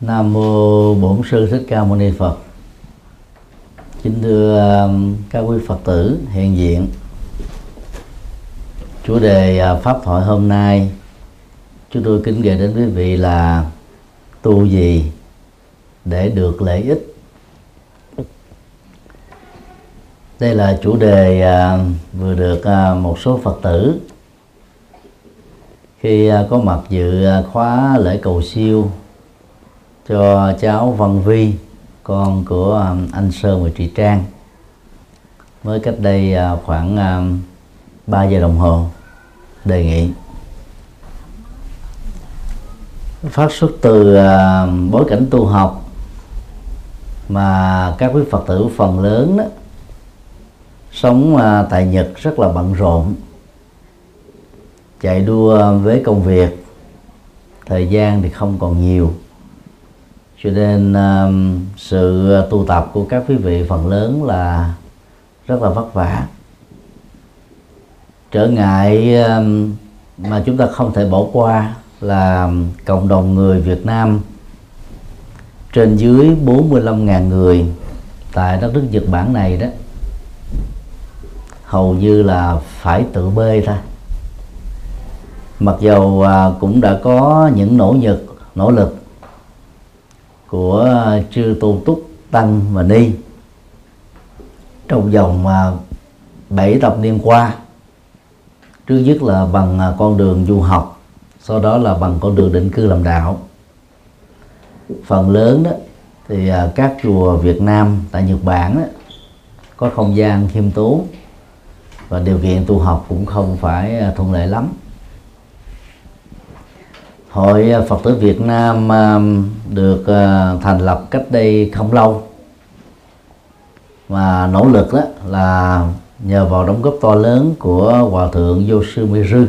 Nam mô Bổn sư Thích Ca Mâu Ni Phật. Kính thưa um, các quý Phật tử hiện diện. Chủ đề à, pháp thoại hôm nay, chúng tôi kính gửi đến quý vị là tu gì để được lợi ích. Đây là chủ đề à, vừa được à, một số Phật tử khi có mặt dự khóa lễ cầu siêu cho cháu Văn Vi, con của um, anh Sơn và chị Trang. Mới cách đây à, khoảng à, 3 giờ đồng hồ, đề nghị phát xuất từ à, bối cảnh tu học mà các quý Phật tử phần lớn đó sống tại Nhật rất là bận rộn, chạy đua với công việc, thời gian thì không còn nhiều cho nên um, sự uh, tu tập của các quý vị phần lớn là rất là vất vả. Trở ngại um, mà chúng ta không thể bỏ qua là cộng đồng người Việt Nam trên dưới 45.000 người tại đất nước Nhật Bản này đó, hầu như là phải tự bê thôi mặc dầu uh, cũng đã có những nỗ lực nỗ lực của ờ, chư tu túc tăng và ni. Trong vòng ờ, bảy thập niên qua trước nhất là bằng ờ, con đường du học sau đó là bằng con đường định cư làm đạo. Phần lớn đó thì các chùa Việt Nam tại Nhật Bản đó, có không gian khiêm tốn và điều kiện tu học cũng không phải thuận lợi lắm hội à, Phật tử Việt Nam à, được à, thành lập cách đây không lâu. Và nỗ lực đó là nhờ vào đóng góp to lớn của hòa thượng vô sư mỹ rư.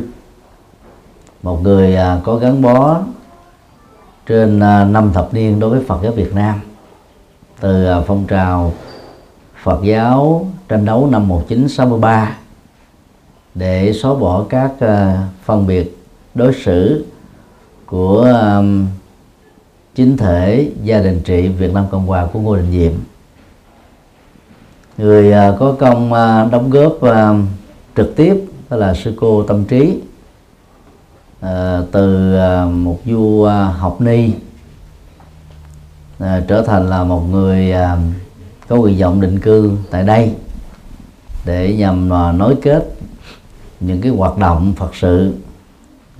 Một người có gắn bó trên năm thập niên đối với Phật giáo Việt Nam. Từ phong trào Phật giáo tranh đấu năm 1963 để xóa bỏ các phân biệt đối xử của um, chính thể gia đình trị Việt Nam Cộng Hòa của Ngô Đình Diệm. Người uh, có công uh, đóng góp uh, trực tiếp đó là sư cô tâm trí uh, từ uh, một du uh, học ni uh, trở thành là một người uh, có nguyện vọng định cư tại đây để nhằm uh, nối kết những cái hoạt động Phật sự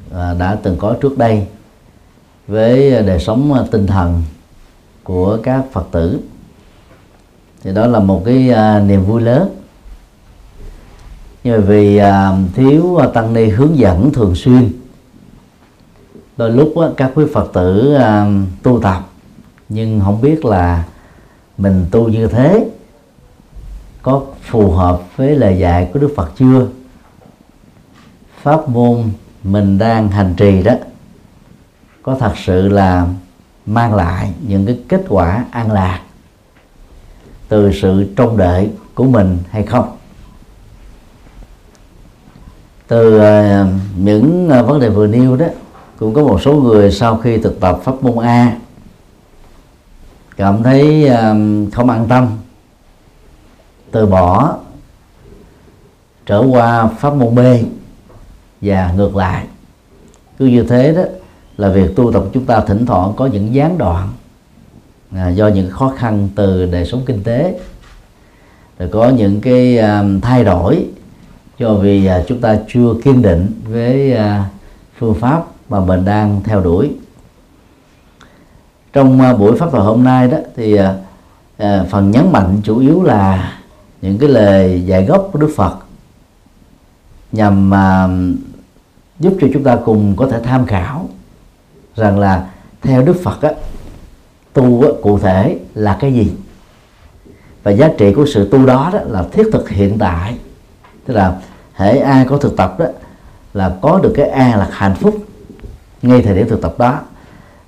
uh, đã từng có trước đây với ờ, đời sống ờ, tinh thần của các phật tử. Thì đó là một cái ờ, niềm vui lớn. Nhưng mà vì thiếu tăng ni hướng dẫn thường xuyên, đôi lúc các quý phật tử tu tập, nhưng không biết là mình tu như thế có phù hợp với lời dạy của đức phật chưa? Pháp môn mình đang hành trì đó có thật sự là mang lại những cái kết quả an lạc từ sự trông đợi của mình hay không. Từ ờ, những ờ, vấn đề vừa nêu đó, cũng có một số người sau khi thực tập pháp môn A, cảm thấy ờ, không an tâm, từ bỏ, trở qua pháp môn B và ngược lại. Cứ như thế đó là việc tu tập của chúng ta thỉnh thoảng có những gián đoạn à, do những khó khăn từ đời sống kinh tế rồi có những cái à, thay đổi do vì à, chúng ta chưa kiên định với à, phương pháp mà mình đang theo đuổi. Trong à, buổi pháp thoại hôm nay đó thì à, à, phần nhấn mạnh chủ yếu là những cái lời dạy gốc của Đức Phật nhằm à, giúp cho chúng ta cùng có thể tham khảo rằng là theo Đức Phật á, tu á, cụ thể là cái gì? Và giá trị của sự tu đó, đó là thiết thực hiện tại. Tức là hệ ai có thực tập đó là có được cái an là hạnh phúc ngay thời điểm thực tập đó.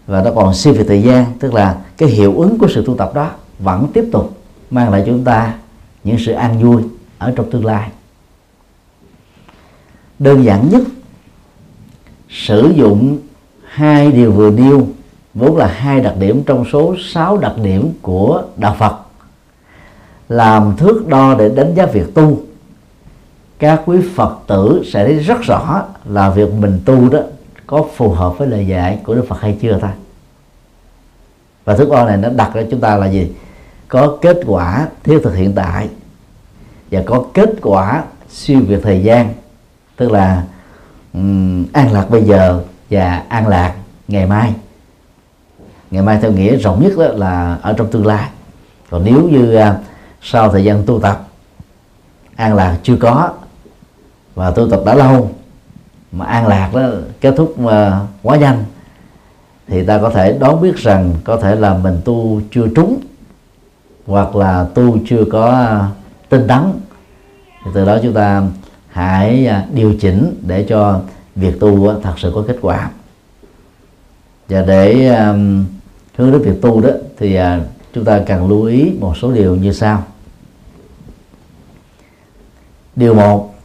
Và nó còn siêu về thời gian tức là cái hiệu ứng của sự tu tập đó vẫn tiếp tục mang lại cho chúng ta những sự an vui ở trong tương lai. Đơn giản nhất sử dụng hai điều vừa nêu vốn là hai đặc điểm trong số sáu đặc điểm của đạo Phật. Làm thước đo để đánh giá việc tu các quý Phật tử sẽ thấy rất rõ là việc mình tu đó có phù hợp với lời dạy của Đức Phật hay chưa ta. Và thước đo này nó đặt ra chúng ta là gì? Có kết quả thiết thực hiện tại và có kết quả xuyên việt thời gian tức là um, an lạc bây giờ và an lạc ngày mai. Ngày mai theo nghĩa rộng nhất đó là ở trong tương lai. Còn nếu như uh, sau thời gian tu tập an lạc chưa có và tu tập đã lâu mà an lạc đó kết thúc uh, quá nhanh thì ta có thể đoán biết rằng có thể là mình tu chưa trúng hoặc là tu chưa có à, tinh tấn. Thì từ đó chúng ta hãy điều chỉnh để cho việc tu thật sự có kết quả. Và để um, hướng đến việc tu đó, thì à, chúng ta cần lưu ý một số điều như sau. Điều một,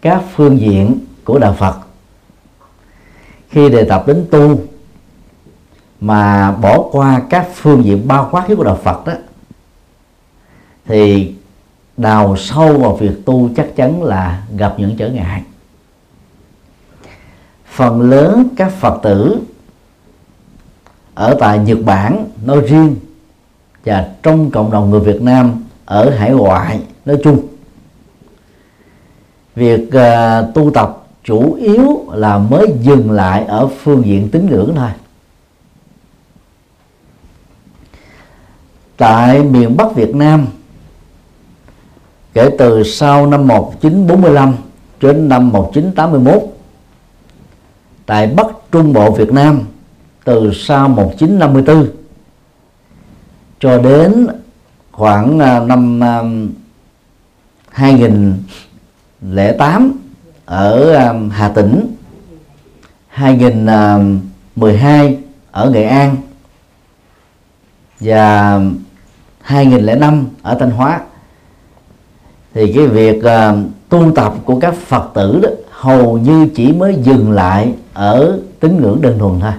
các phương diện của đạo Phật. Khi đề tập đến tu, mà bỏ qua các phương diện bao quát của đạo Phật đó, thì đào sâu vào việc tu chắc chắn là gặp những trở ngại phần lớn các phật tử ở tại nhật bản nói riêng và trong cộng đồng người việt nam ở hải ngoại nói chung. Việc uh, tu tập chủ yếu là mới dừng lại ở phương diện tín ngưỡng thôi. Tại miền bắc việt nam kể từ sau năm 1945 đến năm 1981 tại Bắc Trung Bộ Việt Nam từ sau 1954 cho đến khoảng à, năm à, 2008 ở à, Hà Tĩnh 2012 ở Nghệ An và 2005 ở Thanh Hóa. Thì cái việc uh, tu tập của các phật tử đó hầu như chỉ mới dừng lại ở tín ngưỡng đơn thuần thôi.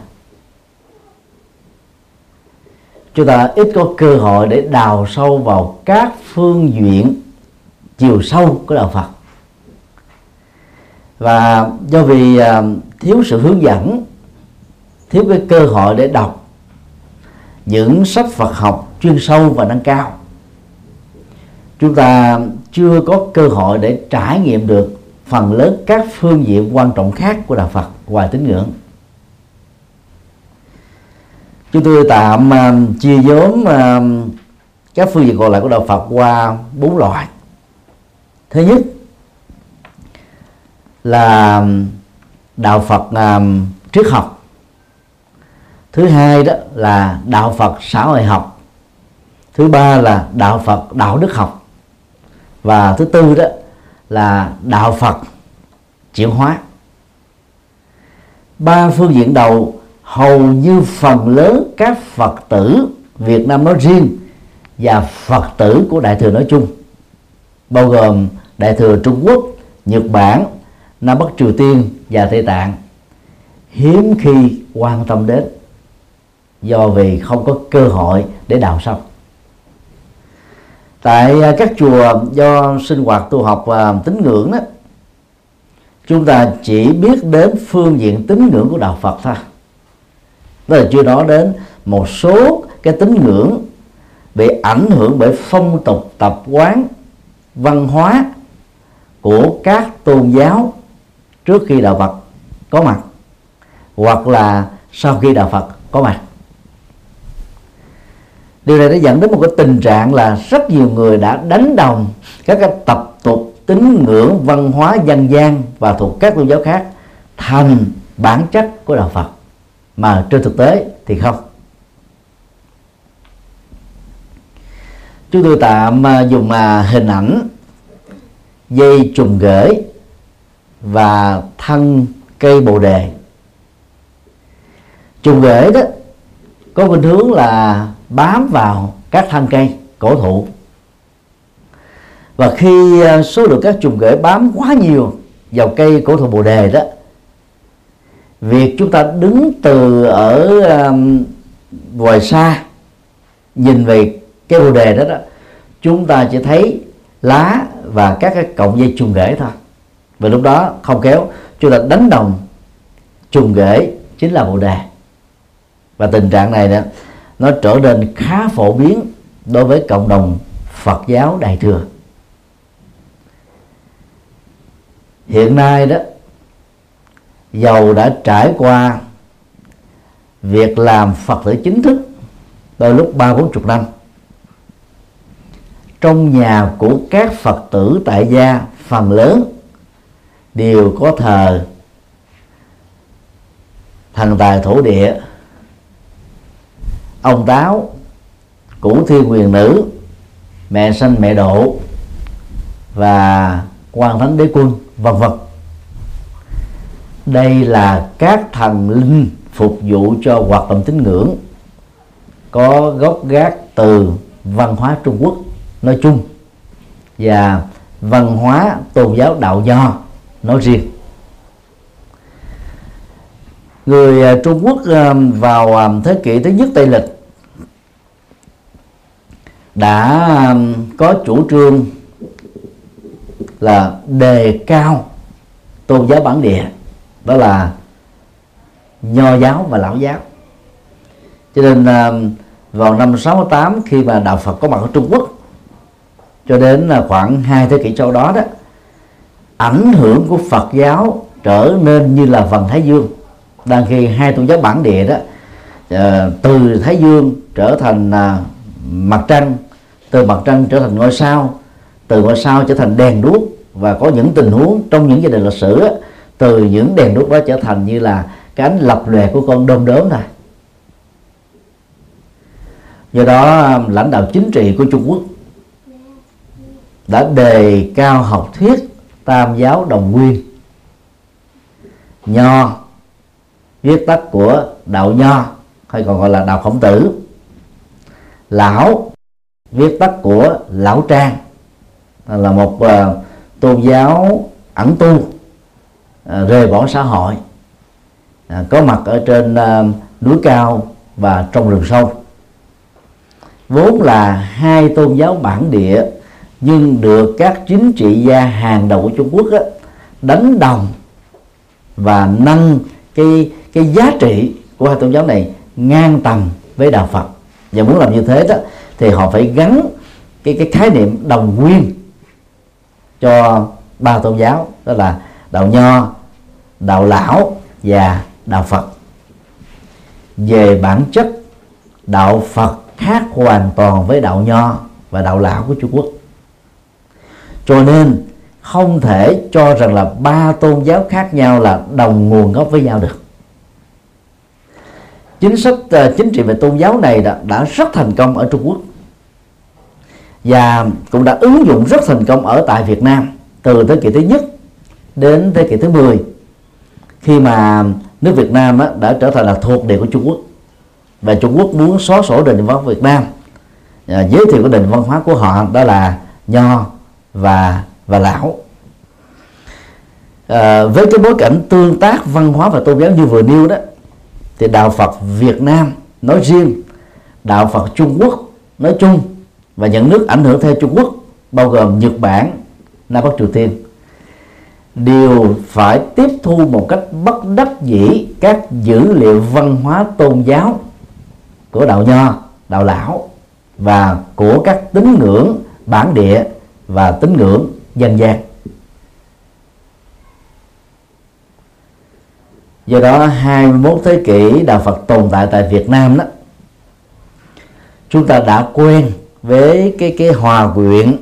Chúng ta ít có cơ hội để đào sâu vào các phương diện chiều sâu của đạo Phật. Và do vì à, thiếu sự hướng dẫn, thiếu cái cơ hội để đọc những sách Phật học chuyên sâu và nâng cao, chúng ta chưa có cơ hội để trải nghiệm được phần lớn các phương diện quan trọng khác của đạo Phật ngoài tín ngưỡng. Chúng tôi tạm uh, chia nhóm uh, các phương diện còn lại của đạo Phật qua bốn loại. Thứ nhất là đạo Phật uh, triết học. Thứ hai đó là đạo Phật xã hội học. Thứ ba là đạo Phật đạo đức học. Và thứ tư đó là đạo Phật chuyển hóa. Ba phương diện đầu hầu như phần lớn các Phật tử Việt Nam nói riêng và Phật tử của Đại thừa nói chung bao gồm Đại thừa Trung Quốc, Nhật Bản, Nam Bắc Triều Tiên và Tây Tạng hiếm khi quan tâm đến do vì không có cơ hội để đào sâu tại à, các chùa do sinh hoạt tu học và tín ngưỡng đó, chúng ta chỉ biết đến phương diện tín ngưỡng của đạo Phật thôi. Tức là chưa nói đến một số cái tín ngưỡng bị ảnh hưởng bởi phong tục, tập quán, văn hóa của các tôn giáo trước khi đạo Phật có mặt, hoặc là sau khi đạo Phật có mặt điều này đã dẫn đến một cái tình trạng là rất nhiều người đã đánh đồng các cái tập tục tín ngưỡng văn hóa dân gian và thuộc các tôn giáo khác thành bản chất của đạo Phật. Mà trên thực tế thì không. Chúng tôi tạm à, dùng à, hình ảnh, dây trùng gửi và thân cây bồ đề. Trùng gửi đó có khuynh hướng là bám vào các thân cây cổ thụ. Và khi ờ, số lượng các trùng rễ bám quá nhiều vào cây cổ thụ bồ đề đó việc chúng ta đứng từ ở um, ngoài xa nhìn về cái bồ đề đó, đó chúng ta chỉ thấy lá và các cái cọng dây trùng rễ thôi. Và lúc đó không kéo chúng ta đánh đồng trùng rễ chính là bồ đề. Và tình trạng này đó nó trở nên khá phổ biến đối với cộng đồng Phật giáo Đại thừa. Hiện nay đó, dầu đã trải qua việc làm Phật tử chính thức đôi lúc ba bốn chục năm, trong nhà của các Phật tử tại gia phần lớn đều có thờ thần tài thổ địa ông táo củ thiên quyền nữ, mẹ sanh mẹ độ và quan thánh đế quân, vân vân. Đây là các thần linh phục vụ cho hoạt động tín ngưỡng, có gốc gác từ văn hóa Trung Quốc nói chung và văn hóa tôn giáo đạo do nói riêng người à, Trung Quốc à, vào à, thế kỷ thứ nhất Tây lịch đã có chủ trương là đề cao tôn giáo bản địa, đó là nho giáo và lão giáo. Cho nên vào năm 68 khi mà đạo Phật có mặt ở Trung Quốc, cho đến là khoảng hai thế kỷ sau đó đó, ảnh hưởng của Phật giáo trở nên như là vầng Thái Dương đang khi hai tôn giáo bản địa đó uh, từ Thái Dương trở thành uh, mặt trăng từ mặt trăng trở thành ngôi sao từ ngôi sao trở thành đèn đuốc và có những tình huống trong những gia đình lịch sử từ những đèn đuốc đó trở thành như là cái ánh lập lòe của con đom đóm này. do đó à, lãnh đạo chính trị của Trung Quốc đã đề cao học thuyết tam giáo đồng nguyên nho viết tắt của đạo nho hay còn gọi là đạo khổng tử. Lão viết tắt của lão trang. Là một uh, tôn giáo ẩn tu uh, rời bỏ xã hội. Uh, có mặt ở trên uh, núi cao và trong rừng sâu. Vốn là hai tôn giáo bản địa nhưng được các chính trị gia hàng đầu của Trung Quốc á, đánh đồng và nâng cái cái giá trị của hai tôn giáo này ngang tầm với đạo Phật. Và muốn làm như thế đó, thì họ phải gắn cái cái khái niệm đồng nguyên cho ba tôn giáo, đó là đạo nho, đạo lão và đạo phật. Về bản chất, đạo phật khác hoàn toàn với đạo nho và đạo lão của trung quốc. Cho nên, không thể cho rằng là ba tôn giáo khác nhau là đồng nguồn gốc với nhau được chính sách uh, chính trị về tôn giáo này đã, đã rất thành công ở Trung Quốc. Và cũng đã ứng dụng rất thành công ở tại Việt Nam từ thế kỷ thứ nhất đến thế kỷ thứ 10 khi mà nước Việt Nam á, đã trở thành là thuộc địa của Trung Quốc. Và Trung Quốc muốn xóa sổ nền văn hóa Việt Nam à, giới thiệu cái nền văn hóa của họ đó là nho và và lão. À, với cái bối cảnh tương tác văn hóa và tôn giáo như vừa nêu đó thì đạo Phật Việt Nam nói riêng đạo Phật Trung Quốc nói chung và những nước ảnh hưởng theo Trung Quốc bao gồm Nhật Bản, Nam Bắc Triều Tiên đều phải tiếp thu một cách bất đắc dĩ các dữ liệu văn hóa tôn giáo của đạo nho, đạo lão và của các tín ngưỡng bản địa và tín ngưỡng dân gian. Do đó 21 thế kỷ đạo Phật tồn tại tại Việt Nam đó, chúng ta đã quen với cái cái hòa quyện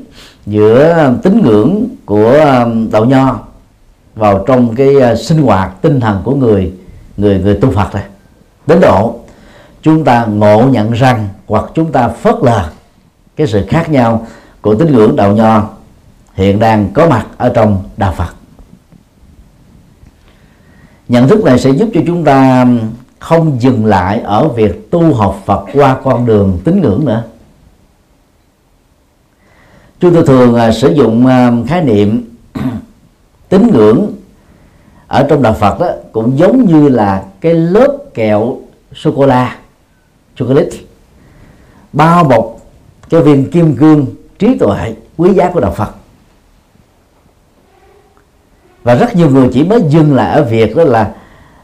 giữa tín ngưỡng của um, đạo nho vào trong cái uh, sinh hoạt, tinh thần của người người người tu Phật này. Đến độ chúng ta ngộ nhận rằng hoặc chúng ta phớt lờ cái sự khác nhau của tín ngưỡng đạo nho hiện đang có mặt ở trong đạo Phật nhận thức này sẽ giúp cho chúng ta không dừng lại ở việc tu học Phật qua con đường tín ngưỡng nữa. Chúng tôi thường uh, sử dụng uh, khái niệm tín ngưỡng ở trong đạo Phật đó cũng giống như là cái lớp kẹo sô cô la chocolate bao bọc cái viên kim cương trí tuệ quý giá của đạo Phật và rất nhiều người chỉ mới dừng lại ở việc đó là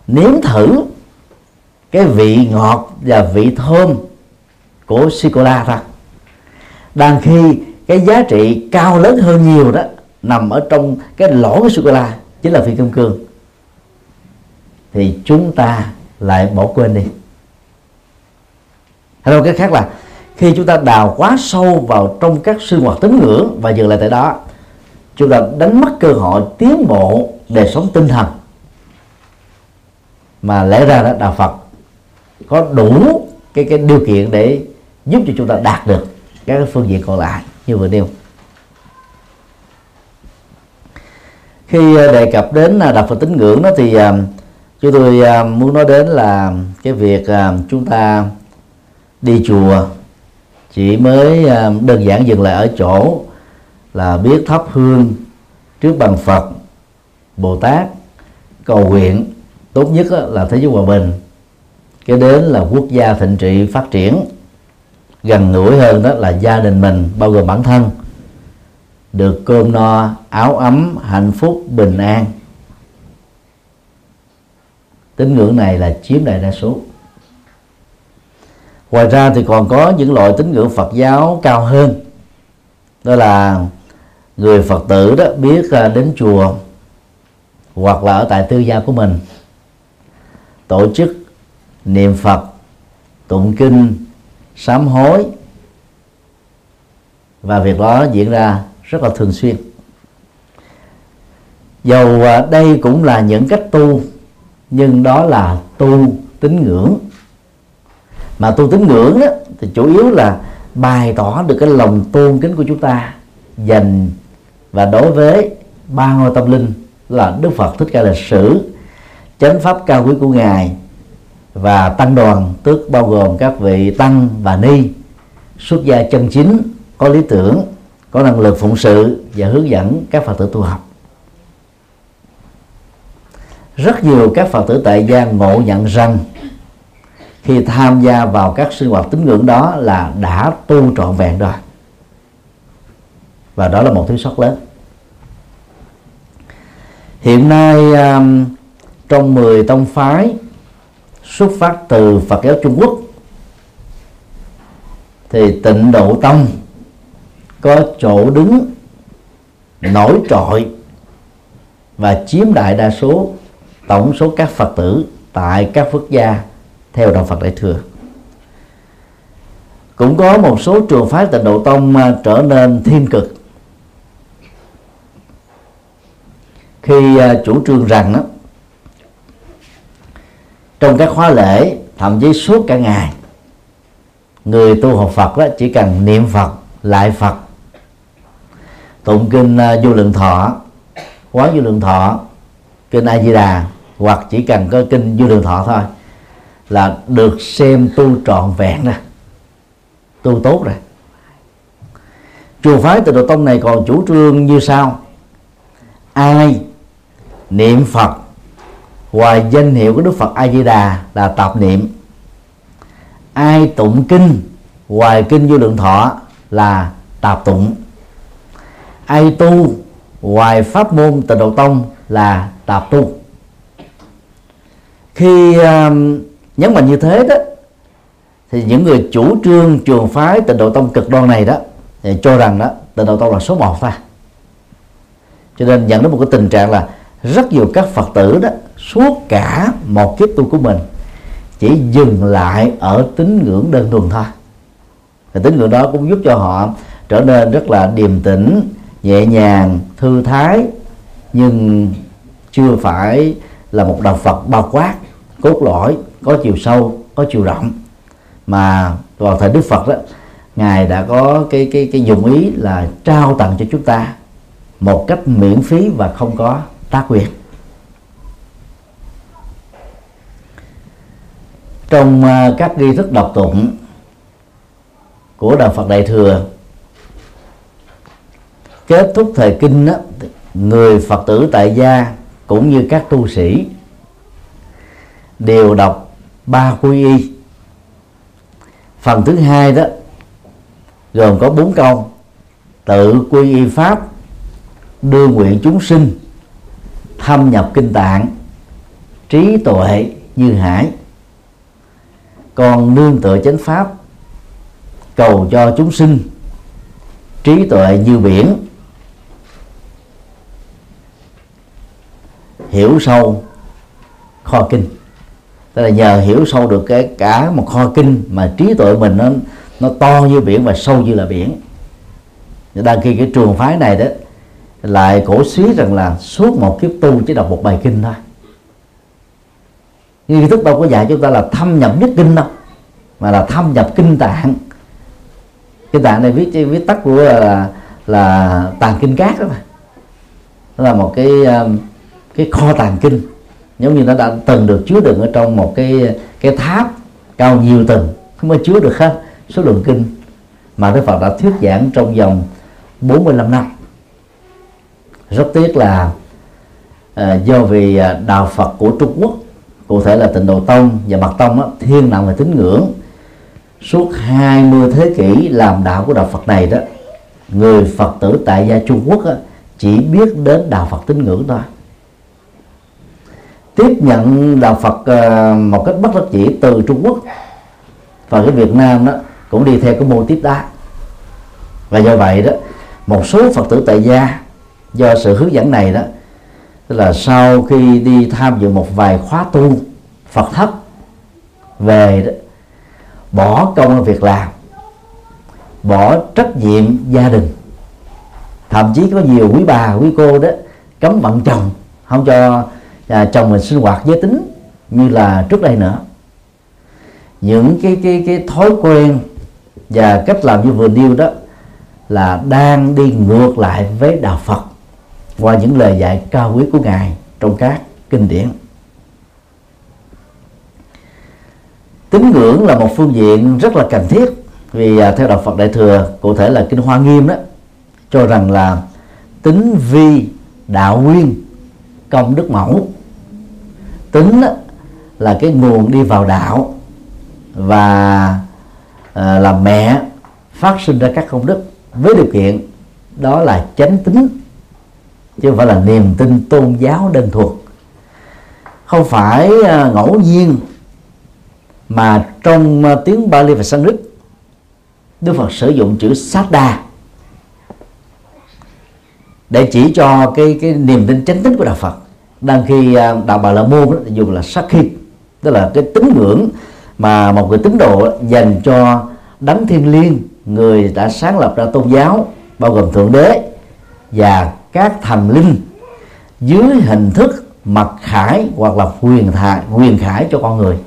nếm thử cái vị ngọt và vị thơm của sô cô la thôi đang khi cái giá trị cao lớn hơn nhiều đó nằm ở trong cái lỗ của sô cô la chính là phi kim cương. Thì chúng ta lại bỏ quên đi. Hay nói cái khác là khi chúng ta đào quá sâu vào trong các sinh hoạt tín ngưỡng và dừng lại tại đó chúng ta đánh mất cơ hội tiến bộ đời sống tinh thần. Mà lẽ ra đó, đạo Phật, có đủ cái cái điều kiện để giúp cho chúng ta đạt được các phương diện còn lại như vừa nêu. Khi à, đề cập đến à, đạo Phật tín ngưỡng đó thì à, chúng tôi muốn nói đến là cái việc chúng ta đi chùa chỉ mới đơn giản dừng lại ở chỗ là biết thắp hương trước bàn Phật, Bồ Tát, cầu nguyện. Tốt nhất là thế giới hòa bình. Cái đến là quốc gia thịnh trị phát triển. Gần gũi hơn đó là gia đình mình, bao gồm bản thân. Được cơm no, áo ấm, hạnh phúc, bình an. Tín ngưỡng này là chiếm đại đa số. Ngoài ra thì còn có những loại tín ngưỡng Phật giáo cao hơn. Đó là người Phật tử đó biết à, đến chùa hoặc là ở tại tư gia của mình tổ chức niệm Phật tụng kinh sám hối. Và việc đó diễn ra rất là thường xuyên. Dầu à, đây cũng là những cách tu nhưng đó là tu tín ngưỡng. Mà tu tín ngưỡng đó, thì chủ yếu là bày tỏ được cái lòng tôn kính của chúng ta dành và đối với ba ngôi tâm linh là Đức Phật Thích Ca Lịch Sử, chánh pháp cao quý của ngài và tăng đoàn tức bao gồm các vị tăng và ni, xuất gia chân chính, có lý tưởng, có năng lực phụng sự và hướng dẫn các phật tử tu học. Rất nhiều các phật tử tại gia ngộ nhận rằng, khi tham gia vào các sinh hoạt tín ngưỡng đó là đã tu trọn vẹn rồi và đó là một thiếu sót lớn. Hiện nay um, trong 10 tông phái xuất phát từ Phật giáo Trung Quốc, thì tịnh độ tông có chỗ đứng nổi trội và chiếm đại đa số, tổng số các Phật tử tại các quốc gia theo đạo Phật Đại thừa. Cũng có một số trường phái tịnh độ tông uh, trở nên thiên cực. Khi à, chủ trương rằng đó trong các khóa lễ, thậm chí suốt cả ngày, người tu học Phật đó chỉ cần niệm Phật, lại Phật. Tụng kinh à, vô lượng thọ, quán vô lượng thọ, kinh A Di Đà, hoặc chỉ cần có kinh vô lượng thọ thôi, là được xem tu trọn vẹn rồi tu tốt rồi. Chùa phái từ độ tông này còn chủ trương như sau. Ai niệm Phật. Ngoài danh hiệu của Đức Phật A Di Đà là tập niệm. Ai tụng kinh ngoài kinh vô lượng thọ là tạp tụng. Ai tu ngoài pháp môn tịnh độ tông là tạp tu. Khi uh, nhấn mạnh như thế đó thì những người chủ trương trường phái tịnh độ tông cực đoan này đó thì cho rằng đó tịnh độ tông là số một thôi. Cho nên dẫn đến một cái tình trạng là rất nhiều các phật tử đó, suốt cả một kiếp tu của mình, chỉ dừng lại ở tín ngưỡng đơn thuần thôi. Và tín ngưỡng đó cũng giúp cho họ trở nên rất là điềm tĩnh, nhẹ nhàng, thư thái, nhưng chưa phải là một đạo Phật bao quát, cốt lõi, có chiều sâu, có chiều rộng. Mà vào thời Đức Phật đó, ngài đã có cái cái cái dụng ý là trao tặng cho chúng ta một cách miễn phí và không có tác quyền. Trong ờ, các nghi thức đọc tụng của đạo Phật Đại thừa kết thúc thời kinh đó, người Phật tử tại gia cũng như các tu sĩ đều đọc ba quy y. Phần thứ hai đó gồm có bốn câu. Tự quy y pháp đưa nguyện chúng sinh thâm nhập kinh tạng, trí tuệ như hải. Còn nương tựa chánh pháp, cầu cho chúng sinh trí tuệ như biển. Hiểu sâu kho kinh. Tức là nhờ hiểu sâu được cái cả một kho kinh mà trí tuệ mình nó nó to như biển và sâu như là biển. Đang khi cái trường phái này đó lại cổ suý rằng là suốt một kiếp tu chỉ đọc một bài kinh thôi. Nghi thức đâu có dạy chúng ta là thâm nhập nhất kinh đâu, mà là thâm nhập kinh tạng. Kinh tạng này viết viết tắt của là là tàng kinh cát đó mà. Đó là một cái à, cái kho tàng kinh. Giống như nó đã từng được chứa đựng ở trong một cái cái tháp cao nhiều tầng. Mới chứa được hết số lượng kinh mà Đức Phật đã thuyết giảng trong vòng 45 năm rất tiếc là à, do vì ờ, đạo Phật của Trung Quốc cụ thể là tịnh độ tông và mật tông đó, thiên nặng về tín ngưỡng suốt 20 thế kỷ làm đạo của đạo Phật này đó người Phật tử tại gia Trung Quốc đó, chỉ biết đến đạo Phật tín ngưỡng thôi. Tiếp nhận đạo Phật ờ, một cách bất đắc dĩ từ Trung Quốc và cái Việt Nam đó cũng đi theo cái mô tiếp đó và do vậy đó một số Phật tử tại gia do sự hướng dẫn này đó tức là sau khi đi tham dự một vài khóa tu Phật thấp về đó, bỏ công việc làm bỏ trách nhiệm gia đình thậm chí có nhiều quý bà quý cô đó cấm bận chồng không cho à, chồng mình sinh hoạt giới tính như là trước đây nữa. Những cái cái cái thói quen và cách làm như vừa nêu đó là đang đi ngược lại với đạo Phật qua những lời dạy cao quý của ngài trong các kinh điển. Tín ngưỡng là một phương diện rất là cần thiết vì à, theo đạo Phật Đại thừa, cụ thể là kinh Hoa Nghiêm đó, cho rằng là tính vi đạo nguyên, công đức mẫu. Tính là cái nguồn đi vào đạo và à, là mẹ phát sinh ra các công đức với điều kiện đó là chánh tính chứ không phải là niềm tin tôn giáo đơn thuần. Không phải à, ngẫu nhiên mà trong à, tiếng Bali và Sanskrit, Đức Phật sử dụng chữ Sada để chỉ cho cái cái niềm tin chánh tính của đạo Phật. Đang khi à, đạo Bà La Môn dùng là Sakhi, tức là cái tín ngưỡng mà một người tín đồ dành cho đấng thiên liêng, người đã sáng lập ra tôn giáo, bao gồm thượng đế và các thần linh dưới hình thức mặt khải hoặc là quyền thải quyền khải cho con người.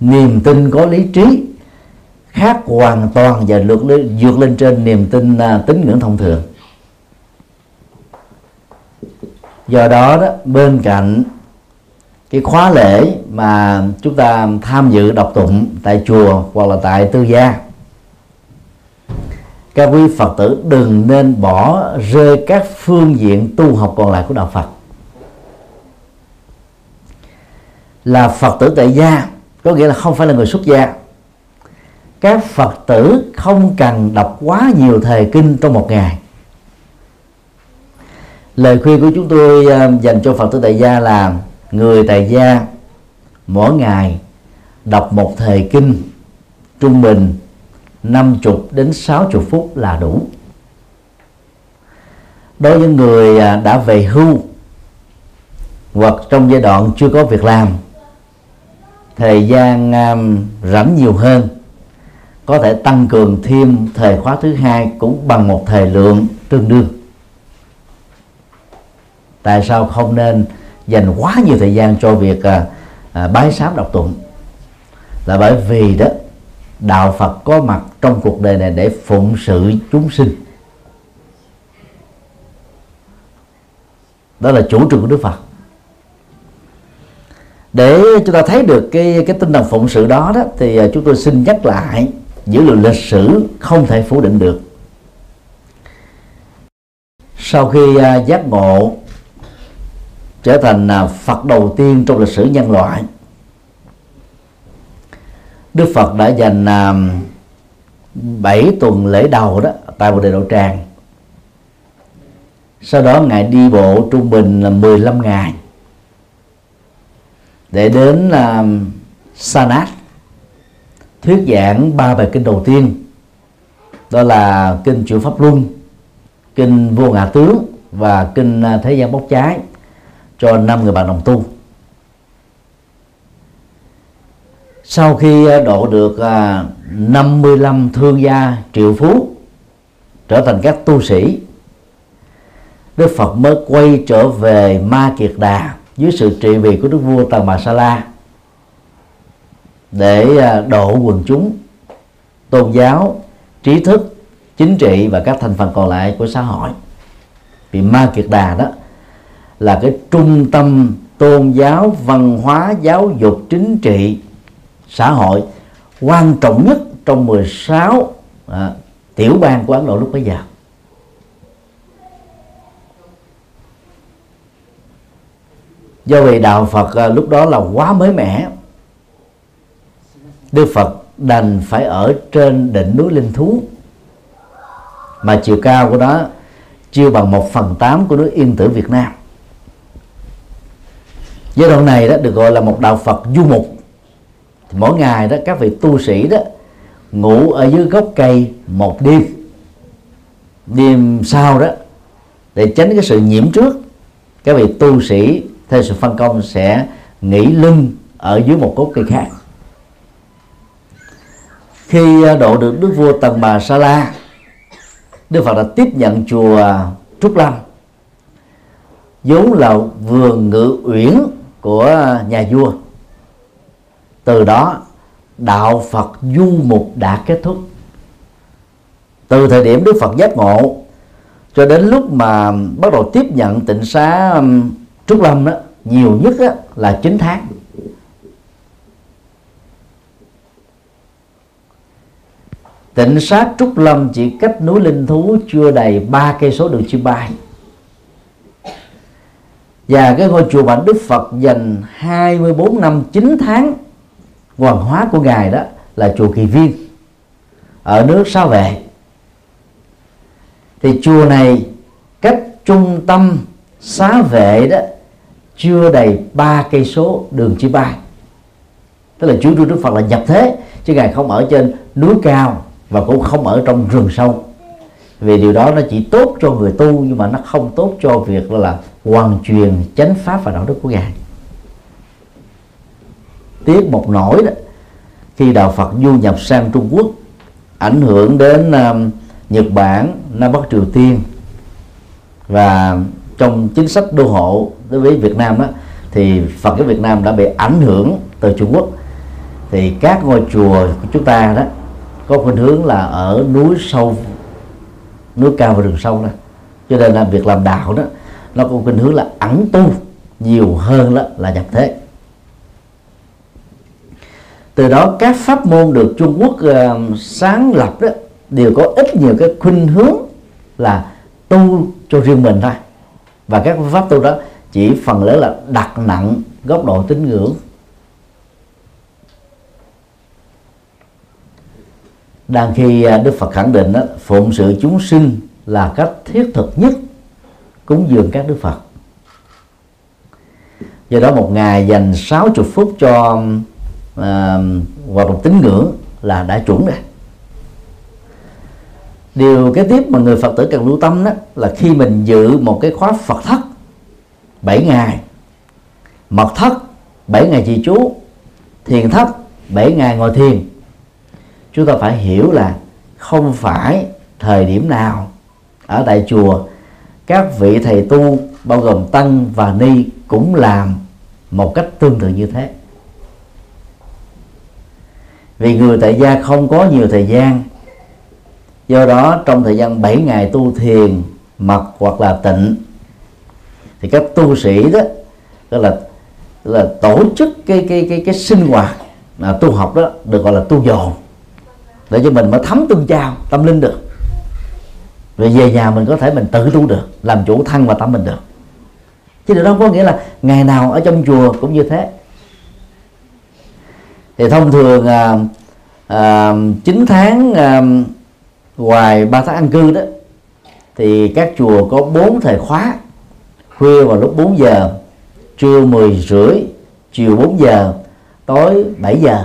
Niềm tin có lý trí khác hoàn toàn và lượt lên, vượt lên trên niềm tin uh, tín ngưỡng thông thường. Do đó đó bên cạnh cái khóa lễ mà chúng ta tham dự đọc tụng tại chùa hoặc là tại tư gia các quý phật tử, đừng nên bỏ rơi các phương diện tu học còn lại của đạo phật. Là phật tử tại gia, có nghĩa là không phải là người xuất gia. Các phật tử không cần đọc quá nhiều thời kinh trong một ngày. Lời khuyên của chúng tôi ờ, dành cho phật tử tại gia là người tại gia mỗi ngày đọc một thời kinh trung bình 50 đến 60 phút là đủ. Đối với người à, đã về hưu hoặc trong giai đoạn chưa có việc làm thời gian um, rảnh nhiều hơn có thể tăng cường thêm thời khóa thứ hai cũng bằng một thời lượng tương đương. Tại sao không nên dành quá nhiều thời gian cho việc à, à, bái sám đọc tụng? Là bởi vì đó đạo Phật có mặt trong cuộc đời này để phụng sự chúng sinh. Đó là chủ trương của Đức Phật. Để chúng ta thấy được cái cái tinh thần phụng sự đó đó, thì à, chúng tôi xin nhắc lại dữ liệu lịch sử không thể phủ định được. Sau khi à, giác ngộ trở thành à, Phật đầu tiên trong lịch sử nhân loại Đức Phật đã dành à, uh, 7 tuần lễ đầu đó tại Bồ đề độ tràng. Sau đó ngài đi bộ trung bình là 15 ngày để đến uh, Sanat thuyết giảng ba bài kinh đầu tiên. Đó là kinh chuyển pháp luân kinh vô ngã tướng và kinh à, thế gian bốc cháy cho năm người bạn đồng tu. Sau khi à, độ được à, 55 thương gia triệu phú trở thành các tu sĩ, Đức Phật mới quay trở về Ma Kiệt Đà dưới sự trị vì của Đức vua Tần Bà Sa La để à, độ quần chúng, tôn giáo, trí thức, chính trị và các thành phần còn lại của xã hội. Vì Ma Kiệt Đà đó là cái trung tâm tôn giáo, văn hóa, giáo dục, chính trị xã hội quan trọng nhất trong 16 à, tiểu bang của Ấn Độ lúc bấy giờ. Do vì đạo Phật à, lúc đó là quá mới mẻ. Đức Phật đành phải ở trên đỉnh núi Linh Thú. Mà chiều cao của nó chưa bằng một phần tám của núi Yên Tử Việt Nam. Giai đoạn này đó được gọi là một đạo Phật du mục thì mỗi ngày đó, các vị tu sĩ đó, ngủ ở dưới gốc cây một đêm. Đêm sau đó, để tránh cái sự nhiễm trước, các vị tu sĩ theo sự phân công sẽ nghỉ lưng ở dưới một gốc cây khác. Khi à, độ được đức vua tần bà sa la, đức phật đã tiếp nhận chùa trúc lâm. Vốn là vườn ngự uyển của à, nhà vua từ đó đạo phật du mục đã kết thúc. Từ thời điểm đức phật giác ngộ cho đến lúc mà bắt đầu tiếp nhận tịnh xá um, trúc lâm đó nhiều nhất đó, là 9 tháng. Tịnh xá trúc lâm chỉ cách núi linh thú chưa đầy ba cây số đường chim bay và cái ngôi chùa bản Đức Phật dành 24 năm 9 tháng hoàng hóa của ngài đó là chùa Kỳ Viên. Ở nước Sao Vệ. Thì chùa này cách trung tâm xá vệ đó chưa đầy ba cây số đường chim bay tức là chú trương Đức Phật là nhập thế, chứ ngài không ở trên núi cao và cũng không ở trong rừng sâu. Vì điều đó nó chỉ tốt cho người tu, nhưng mà nó không tốt cho việc là hoàn truyền chánh pháp và đạo đức của ngài tiết một nỗi đó. Khi đạo Phật du nhập sang Trung Quốc ảnh hưởng đến uh, Nhật Bản, Nam Bắc Triều Tiên và trong chính sách đô hộ đối với Việt Nam đó thì Phật giáo Việt Nam đã bị ảnh hưởng từ Trung Quốc. Thì các ngôi chùa của chúng ta đó có khuynh hướng là ở núi sâu núi cao và rừng sâu đó. Cho nên là việc làm đạo đó nó có khuynh hướng là ẩn tu nhiều hơn đó là nhập thế từ đó các pháp môn được Trung Quốc uh, sáng lập đó đều có ít nhiều cái khuynh hướng là tu cho riêng mình thôi. Và các pháp tu đó chỉ phần lớn là đặt nặng góc độ tín ngưỡng. Đang khi ờ, Đức Phật khẳng định đó, phụng sự chúng sinh là cách thiết thực nhất cúng dường các Đức Phật. Do đó một ngày dành 60 phút cho à, hoạt động tín ngưỡng là đã chuẩn rồi. Điều kế tiếp mà người phật tử cần lưu tâm đó là khi mình dự một cái khóa phật thất 7 ngày mật thất 7 ngày trì chú thiền thất 7 ngày ngồi thiền chúng ta phải hiểu là không phải thời điểm nào ở tại chùa các vị thầy tu bao gồm tăng và ni cũng làm một cách tương tự như thế vì người tại gia không có nhiều thời gian. Do đó, trong thời gian 7 ngày tu thiền, mật hoặc là tịnh, thì các tu sĩ đó tức là tức là tổ chức cái cái cái cái sinh hoạt, là tu học đó, được gọi là tu dồn. Để cho mình mới thấm tương trao, tâm linh được. Rồi về nhà mình có thể mình tự tu được, làm chủ thân và tâm mình được. Chứ điều đó có nghĩa là ngày nào ở trong chùa cũng như thế thì thông thường à, à, 9 tháng à, ngoài 3 tháng ăn cư đó thì các chùa có 4 thời khóa. Khuya vào lúc 4 giờ trưa 10 rưỡi chiều 4 giờ tối 7 giờ.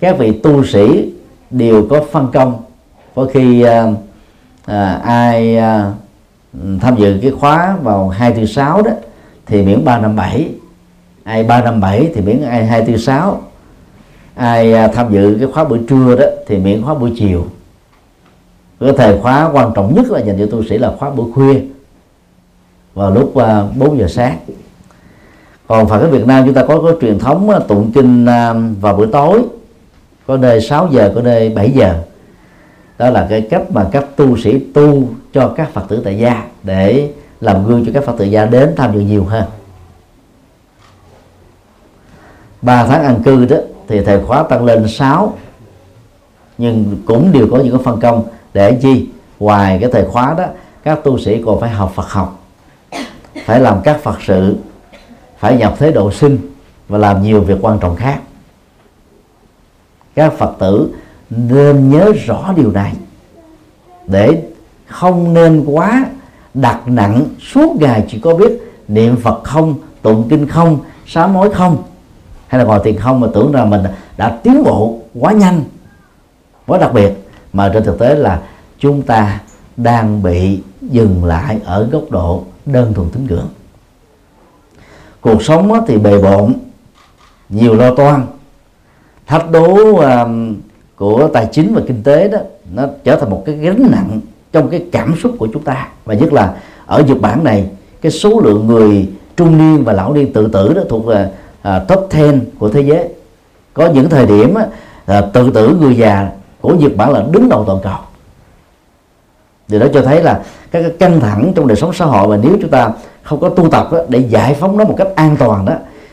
Các vị tu sĩ đều có phân công. Có khi à, à, ai à, tham dự cái khóa vào hai thứ sáu đó thì miễn ba năm bảy ai ba năm bảy thì miễn ai hai tư sáu. Ai à, tham dự cái khóa buổi trưa đó thì miễn khóa buổi chiều. Cái thời khóa quan trọng nhất là dành cho tu sĩ là khóa buổi khuya, vào lúc à, 4 giờ sáng. Còn Phật ở Việt Nam chúng ta có có truyền thống à, tụng kinh vào buổi tối, có nơi 6 giờ, có nơi 7 giờ. Đó là cái cách mà các tu sĩ tu cho các Phật tử tại gia để làm gương cho các Phật tử gia đến tham dự nhiều hơn ba tháng ăn cư đó, thì thời khóa tăng lên 6 nhưng cũng đều có những cái phân công để chi? Ngoài cái thời khóa đó, các tu sĩ còn phải học Phật học, phải làm các Phật sự, phải nhập thế độ sinh và làm nhiều việc quan trọng khác. Các Phật tử nên nhớ rõ điều này, để không nên quá đặt nặng suốt ngày chỉ có biết niệm Phật không, tụng kinh không, sám hối không hay là ngồi tiền không mà tưởng rằng mình đã tiến bộ quá nhanh, quá đặc biệt. Mà trên thực tế là chúng ta đang bị dừng lại ở góc độ đơn thuần tín ngưỡng. Cuộc sống thì bề bộn, nhiều lo toan. Thách đố của tài chính và kinh tế đó, nó trở thành một cái gánh nặng trong cái cảm xúc của chúng ta. Và nhất là ở Nhật Bản này, cái số lượng người trung niên và lão niên tự tử đó thuộc về à, top 10 của thế giới. Có những thời điểm à, tự tử người già của Nhật Bản là đứng đầu toàn cầu. Điều đó cho thấy là các cái căng thẳng trong đời sống xã hội và nếu chúng ta không có tu tập đó, để giải phóng nó một cách an toàn đó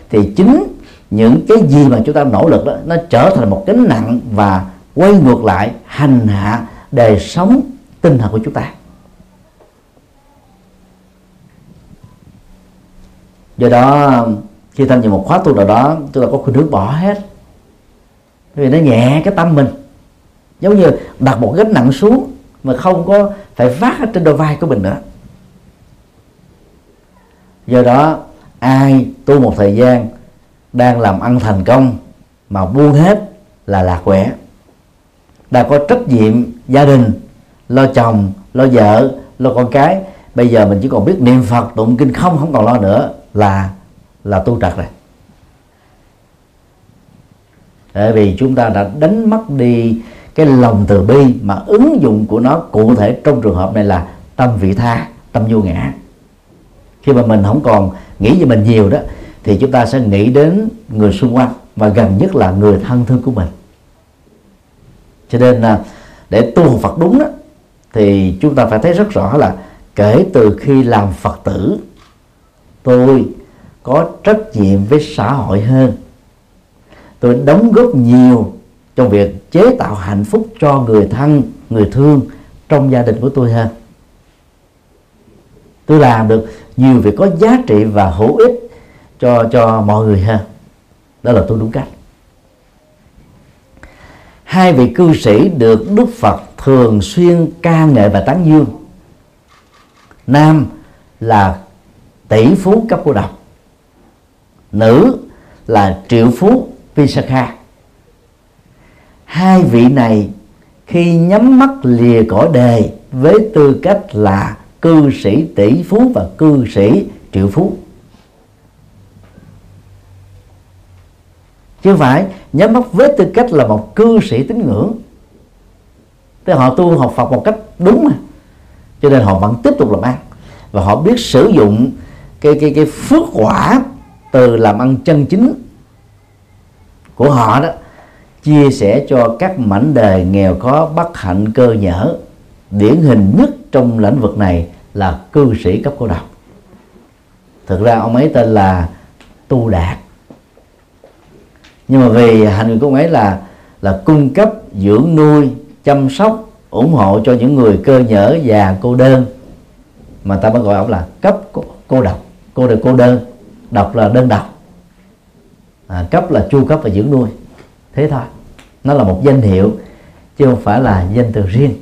thì chính những cái gì mà chúng ta nỗ lực đó nó trở thành một gánh nặng và quay ngược lại hành hạ đời sống tinh thần của chúng ta. Do đó khi tham dự một khóa tu nào đó chúng ta có khuynh hướng bỏ hết. Vì nó nhẹ cái tâm mình. Giống như đặt một gánh nặng xuống mà không có phải vác ở trên đôi vai của mình nữa. Do đó, ai tu một thời gian đang làm ăn thành công mà buông hết là lạc quẻ. Đã có trách nhiệm gia đình, lo chồng, lo vợ, lo con cái. Bây giờ mình chỉ còn biết niệm phật, tụng kinh không không còn lo nữa là là tu trật rồi tại vì chúng ta đã đánh mất đi cái lòng từ bi mà ứng dụng của nó cụ thể trong trường hợp này là tâm vị tha, tâm vô ngã. Khi mà mình không còn nghĩ về mình nhiều đó, thì chúng ta sẽ nghĩ đến người xung quanh và gần nhất là người thân thương của mình. Cho nên là để tu Phật đúng đó, thì chúng ta phải thấy rất rõ là kể từ khi làm Phật tử, tôi có trách nhiệm với xã hội hơn. Tôi đóng góp nhiều trong việc chế tạo hạnh phúc cho người thân, người thương trong gia đình của tôi hơn tôi làm được nhiều việc có giá trị và hữu ích cho cho mọi người hơn đó là tôi đúng cách. Hai vị cư sĩ được đức phật thường xuyên ca ngợi và tán dương. Nam là tỷ phú cấp cô độc nữ là triệu phú Visakha hai vị này khi nhắm mắt lìa cõi đề với tư cách là cư sĩ tỷ phú và cư sĩ triệu phú. Chứ phải nhắm mắt với tư cách là một cư sĩ tín ngưỡng. Thì họ tu học Phật một cách đúng mà. Cho nên họ vẫn tiếp tục làm ăn. Và họ biết sử dụng cái cái cái phước quả từ làm ăn chân chính của họ đó chia sẻ cho các mảnh đời nghèo khó bất hạnh cơ nhở. Điển hình nhất trong lĩnh vực này là cư sĩ cấp cô độc thực ra ông ấy tên là tu đạt. Nhưng mà vì hành vi của ông ấy là là cung cấp dưỡng nuôi chăm sóc ủng hộ cho những người cơ nhở già cô đơn. Mà ta mới gọi ông là cấp cô, cô độc cô đơn cô đơn độc là đơn độc. À, cấp là chu cấp và dưỡng nuôi. Thế thôi. Nó là một danh hiệu chứ không phải là danh từ riêng.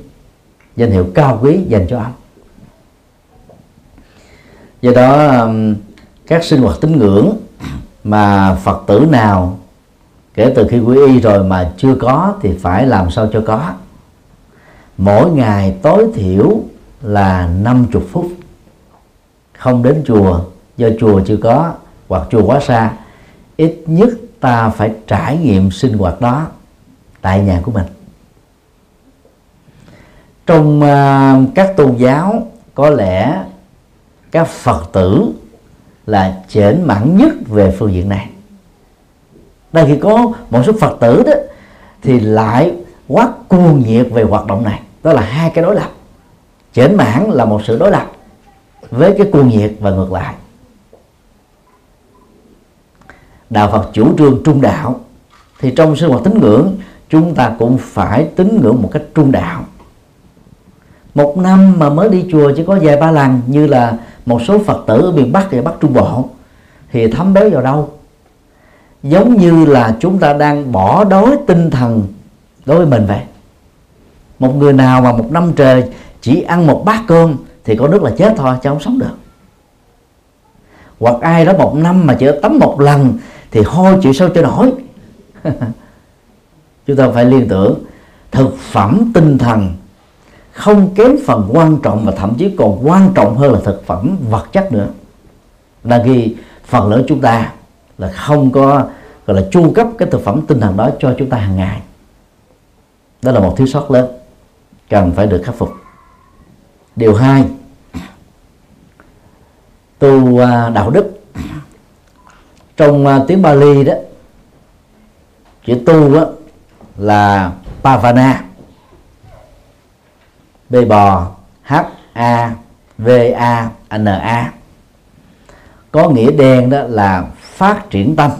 Danh hiệu cao quý dành cho ông. Do đó các sinh hoạt tín ngưỡng mà phật tử nào kể từ khi quy y rồi mà chưa có thì phải làm sao cho có. Mỗi ngày tối thiểu là 50 phút. Không đến chùa do chùa chưa có hoặc chùa quá xa ít nhất ta phải trải nghiệm sinh hoạt đó tại nhà của mình. Trong uh, các tôn giáo có lẽ các phật tử là chểnh mãn nhất về phương diện này. Đây khi có một số phật tử đó thì lại quá cuồng nhiệt về hoạt động này. Đó là hai cái đối lập. Chểnh mãn là một sự đối lập với cái cuồng nhiệt và ngược lại. Đạo Phật chủ trương trung đạo. Thì trong sinh hoạt tín ngưỡng, chúng ta cũng phải tín ngưỡng một cách trung đạo. Một năm mà mới đi chùa chỉ có vài ba lần, như là một số phật tử ở miền bắc và bắc trung bộ, thì thấm béo vào đâu? Giống như là chúng ta đang bỏ đói tinh thần đối với mình vậy. Một người nào mà một năm trời chỉ ăn một bát cơm thì có nước là chết thôi, chứ không sống được. Hoặc ai đó một năm mà chỉ tắm một lần thì hôi chịu sao cho nổi. Chúng ta phải liên tưởng, thực phẩm tinh thần không kém phần quan trọng và thậm chí còn quan trọng hơn là thực phẩm vật chất nữa. Là khi phần lớn chúng ta là không có, gọi là chu cấp cái thực phẩm tinh thần đó cho chúng ta hàng ngày. Đó là một thiếu sót lớn, cần phải được khắc phục. Điều hai, tu à, đạo đức trong uh, tiếng Bali đó chữ tu đó là pavana. B bò h a v a n a. Có nghĩa đen đó là phát triển tâm.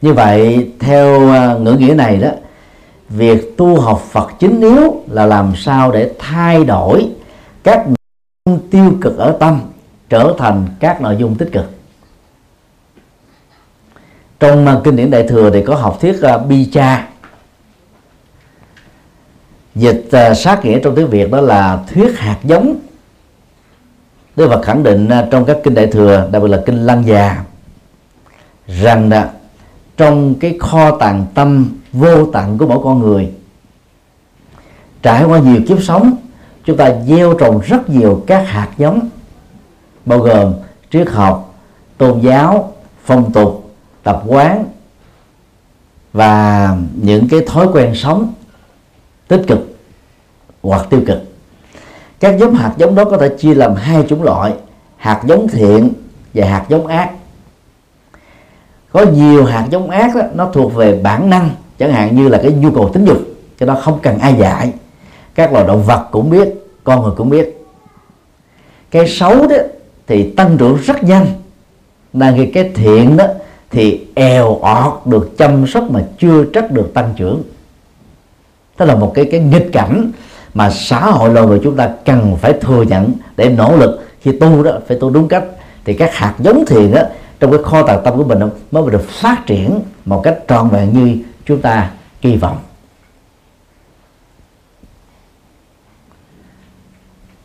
Như vậy theo uh, ngữ nghĩa này đó việc tu học Phật chính yếu là làm sao để thay đổi các nội dung tiêu cực ở tâm trở thành các nội dung tích cực trong à, kinh điển đại thừa thì có học thuyết uh, bi cha. Dịch uh, sát nghĩa trong tiếng việt đó là thuyết hạt giống. Đức Phật khẳng định uh, trong các kinh đại thừa đặc biệt là kinh lăng già rằng là trong cái kho tàng tâm vô tận của mỗi con người trải qua nhiều kiếp sống chúng ta gieo trồng rất nhiều các hạt giống bao gồm triết học tôn giáo phong tục tập quán và những cái thói quen sống tích cực hoặc tiêu cực. Các giống hạt giống đó có thể chia làm hai chủng loại hạt giống thiện và hạt giống ác. Có nhiều hạt giống ác đó, nó thuộc về bản năng chẳng hạn như là cái nhu cầu tính dục cái đó không cần ai dạy. Các loài động vật cũng biết con người cũng biết. Cái xấu đó thì tăng trưởng rất nhanh là cái cái thiện đó thì èo ọt được chăm sóc mà chưa trách được tăng trưởng. Đó là một cái cái nghịch cảnh mà xã hội loài người chúng ta cần phải thừa nhận để nỗ lực. Khi tu đó, phải tu đúng cách. Thì các hạt giống thiền đó trong cái kho tàng tâm của mình mới được phát triển một cách trọn vẹn như chúng ta kỳ vọng.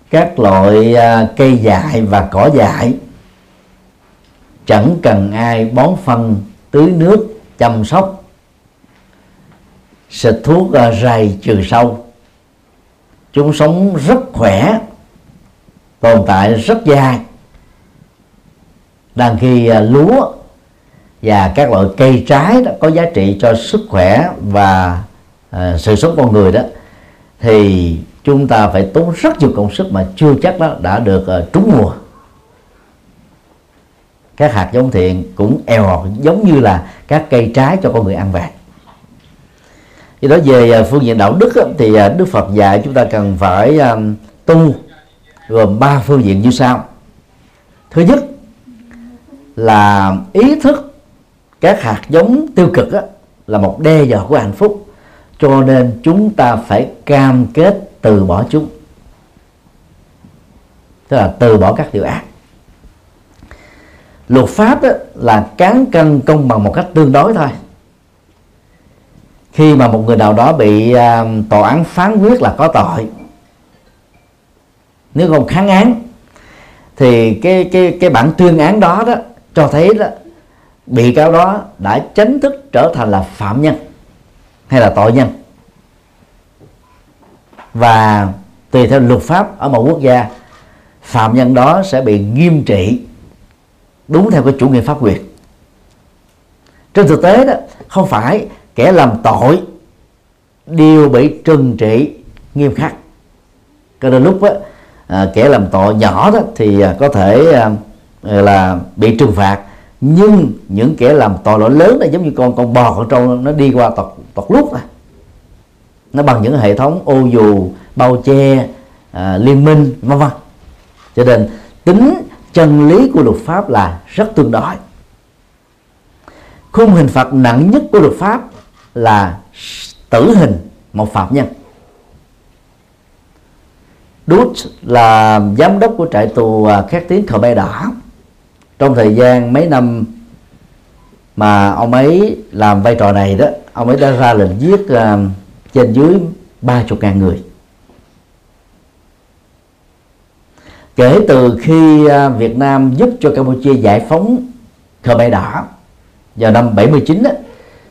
Các loại à, cây dại và cỏ dại chẳng cần ai bón phân tưới nước chăm sóc. Xịt thuốc uh, rầy trừ sâu. Chúng sống rất khỏe tồn tại rất dài. Đang khi uh, lúa và các loại cây trái đó có giá trị cho sức khỏe và uh, sự sống con người đó thì chúng ta phải tốn rất nhiều công sức mà chưa chắc đó đã được uh, trúng mùa các hạt giống thiện cũng eo giống như là các cây trái cho con người ăn vậy do đó về à, phương diện đạo đức thì à, Đức Phật dạy chúng ta cần phải à, tu, gồm ba phương diện như sau. Thứ nhất là ý thức các hạt giống tiêu cực là một đe dọa của hạnh phúc, cho nên chúng ta phải cam kết từ bỏ chúng. Tức là từ bỏ các điều ác luật pháp đó là cán cân công bằng một cách tương đối thôi. Khi mà một người nào đó bị uh, tòa án phán quyết là có tội nếu không kháng án thì cái cái cái bản tuyên án đó đó cho thấy đó bị cáo đó đã chính thức trở thành là phạm nhân hay là tội nhân. Và tùy theo luật pháp ở một quốc gia phạm nhân đó sẽ bị nghiêm trị đúng theo cái chủ nghĩa pháp quyền. Trên thực tế đó không phải kẻ làm tội đều bị trừng trị nghiêm khắc. Cho nên lúc đó, à, kẻ làm tội nhỏ đó thì à, có thể à, là bị trừng phạt. Nhưng những kẻ làm tội lỗi lớn này giống như con con bò con trâu nó đi qua tọt tọt lúc này nó bằng những hệ thống ô dù bao che à, liên minh vân vân. Cho nên tính chân lý của luật pháp là rất tương đối. Khung hình phạt nặng nhất của luật pháp là tử hình một phạm nhân. Dutch là giám đốc của trại tù à, khét tiếng Khmer Đỏ. Trong thời gian mấy năm mà ông ấy làm vai trò này đó ông ấy đã ra lệnh giết uh, trên dưới ba chục ngàn người. Kể từ khi à, Việt Nam giúp cho Campuchia giải phóng Khmer Đỏ vào năm 79 đó,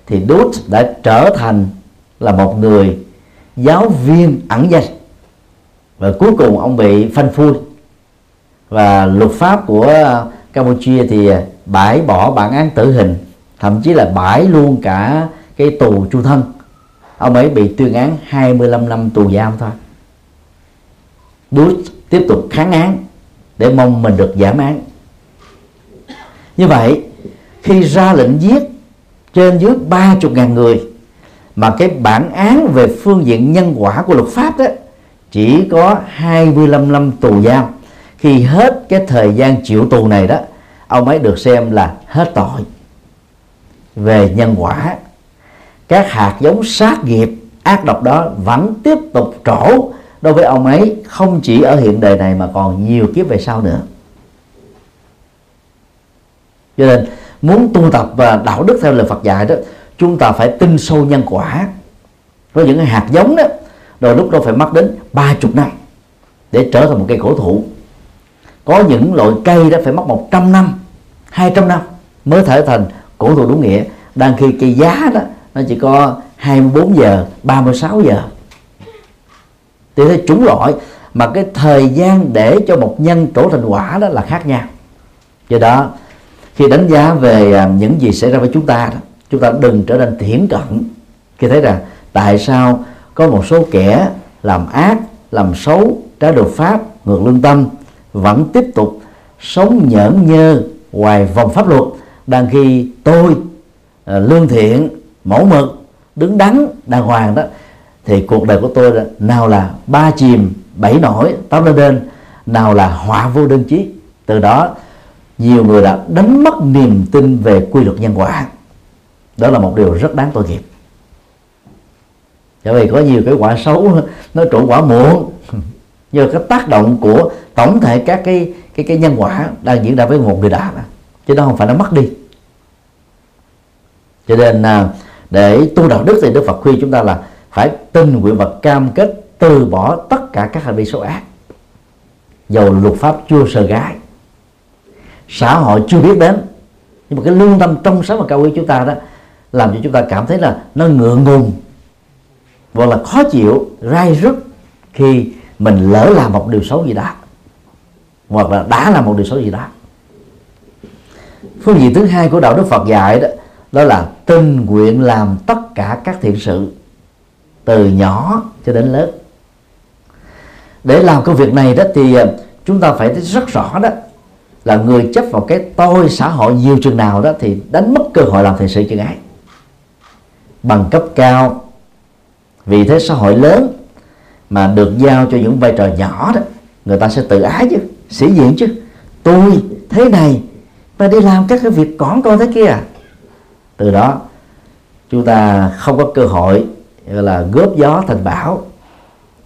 thì Đút đã trở thành là một người giáo viên ẩn danh. Và cuối cùng ông bị phanh phui. Và luật pháp của Campuchia thì bãi bỏ bản án tử hình thậm chí là bãi luôn cả cái tù tru thân. Ông ấy bị tuyên án 25 năm tù giam thôi. Bush tiếp tục kháng án để mong mình được giảm án. Như vậy, khi ra lệnh giết trên dưới ba chục ngàn người, mà cái bản án về phương diện nhân quả của luật pháp đó chỉ có 25 năm tù giam, khi hết cái thời gian chịu tù này đó, ông ấy được xem là hết tội về nhân quả. Các hạt giống sát nghiệp, ác độc đó vẫn tiếp tục trổ đối với ông ấy, không chỉ ở hiện đời này mà còn nhiều kiếp về sau nữa. Cho nên, muốn tu tập và đạo đức theo lời Phật dạy đó, chúng ta phải tin sâu nhân quả. Với những cái hạt giống đó rồi lúc đó phải mất đến ba chục năm để trở thành một cây cổ thụ. Có những loại cây đó phải mất 100 năm 200 năm mới thể thành cổ thụ đúng nghĩa. Đang khi cây giá đó, nó chỉ có 24 giờ 36 giờ thì thế chủng loại mà cái thời gian để cho một nhân trổ thành quả đó là khác nhau. Do đó, khi đánh giá về à, những gì xảy ra với chúng ta đó, chúng ta đừng trở nên thiển cận. Khi thấy rằng tại sao có một số kẻ làm ác, làm xấu trái luật pháp, ngược lương tâm, vẫn tiếp tục sống nhởn nhơ ngoài vòng pháp luật, đang khi tôi à, lương thiện, mẫu mực, đứng đắn đàng hoàng đó thì cuộc đời của tôi là, nào là ba chìm bảy nổi tám lên đên nào là họa vô đơn chí. Từ đó nhiều người đã đánh mất niềm tin về quy luật nhân quả. Đó là một điều rất đáng tội nghiệp. Bởi vì có nhiều cái quả xấu nó trổ quả muộn. Nhờ cái tác động của tổng thể các cái cái cái nhân quả đang diễn ra với một người đã chứ nó không phải nó mất đi. Cho nên à, để tu đạo đức thì đức phật khuyên chúng ta là phải tin nguyện và cam kết từ bỏ tất cả các hành vi xấu ác. Dầu luật pháp chưa sờ gái, xã hội chưa biết đến, nhưng mà cái lương tâm trong sáng và cao quý chúng ta đó làm cho chúng ta cảm thấy là nó ngượng ngùng hoặc là khó chịu rai rứt khi mình lỡ làm một điều xấu gì đó hoặc là đã làm một điều xấu gì đó. Phương diện thứ hai của đạo đức Phật dạy đó đó là tình nguyện làm tất cả các thiện sự từ nhỏ cho đến lớn. Để làm công việc này đó thì à, chúng ta phải thấy rất rõ đó, là người chấp vào cái tôi xã hội nhiều chừng nào đó thì đánh mất cơ hội làm thầy sự chừng ấy. Bằng cấp cao, vì thế xã hội lớn mà được giao cho những vai trò nhỏ đó, người ta sẽ tự ái chứ, sĩ diện chứ. Tôi thế này mà đi làm các cái việc cỏn con thế kia à. từ đó, chúng ta không có cơ hội gọi là góp gió thành bão,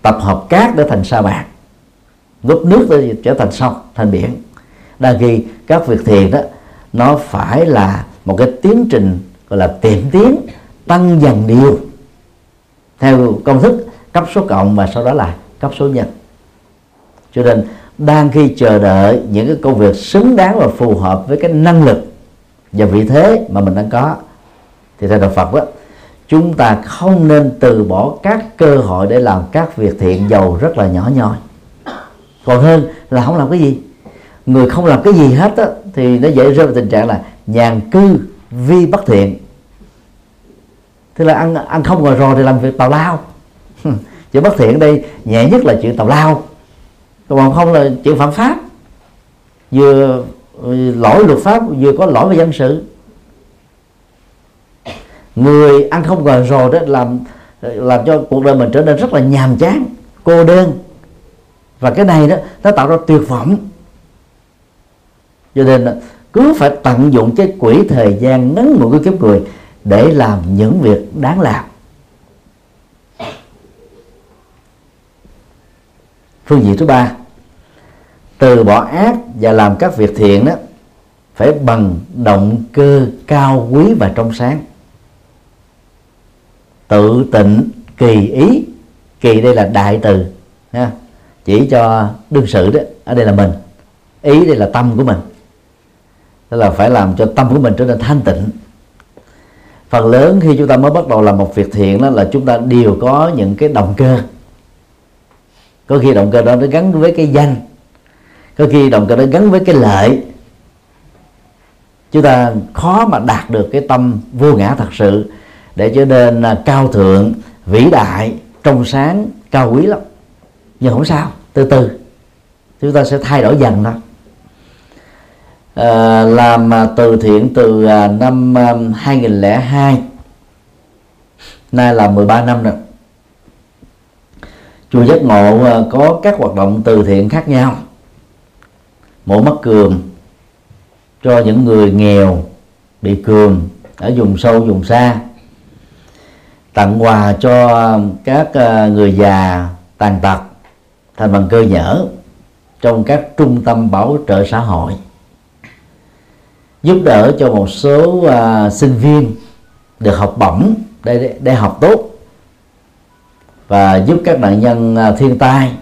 tập hợp cát để thành sa mạc, góp nước để trở thành sông, thành biển. Đa khi các việc thiền đó, nó phải là một cái tiến trình gọi là tiệm tiến, tăng dần điều. Theo công thức, cấp số cộng và sau đó là cấp số nhân. Cho nên, đang khi chờ đợi những cái công việc xứng đáng và phù hợp với cái năng lực và vị thế mà mình đang có, thì theo đạo Phật đó chúng ta không nên từ bỏ các cơ hội để làm các việc thiện giàu rất là nhỏ nhoi. Còn hơn là không làm cái gì. Người không làm cái gì hết á, thì nó dễ rơi vào tình trạng là nhàn cư vi bất thiện. Tức là ăn ăn không ngồi rồi thì làm việc tào lao. Chữ bất thiện đây nhẹ nhất là chuyện tào lao. Còn không là chuyện phạm pháp. Vừa ừ, lỗi luật pháp vừa có lỗi về dân sự người ăn không ngồi rồi đó làm làm cho cuộc đời mình trở nên rất là nhàm chán, cô đơn. Và cái này đó, nó tạo ra tuyệt vọng. Cho nên cứ phải tận dụng cái quỹ thời gian ngắn ngủi của kiếp người để làm những việc đáng làm. Phương diện thứ ba, từ bỏ ác và làm các việc thiện đó phải bằng động cơ cao quý và trong sáng tự tịnh kỳ ý. Kỳ đây là đại từ, ha. Chỉ cho đương sự đó, ở đây là mình. Ý đây là tâm của mình. Tức là phải làm cho tâm của mình trở nên thanh tịnh. Phần lớn khi chúng ta mới bắt đầu làm một việc thiện đó là chúng ta đều có những cái động cơ. Có khi động cơ đó nó gắn với cái danh. Có khi động cơ đó gắn với cái lợi. Chúng ta khó mà đạt được cái tâm vô ngã thật sự để trở nên à, cao thượng vĩ đại trong sáng cao quý lắm. Nhưng không sao từ từ chúng ta sẽ thay đổi dần thôi. À, làm à, từ thiện từ à, năm 2002 nay là 13 năm rồi. Chùa giác ngộ có các hoạt động từ thiện khác nhau. Mổ mắt cường cho những người nghèo bị cường ở vùng sâu vùng xa tặng quà cho các ờ, người già tàn tật thành bằng cơ nhở trong các trung tâm bảo trợ xã hội. Giúp đỡ cho một số uh, sinh viên được học bổng để, để học tốt và giúp các nạn nhân uh, thiên tai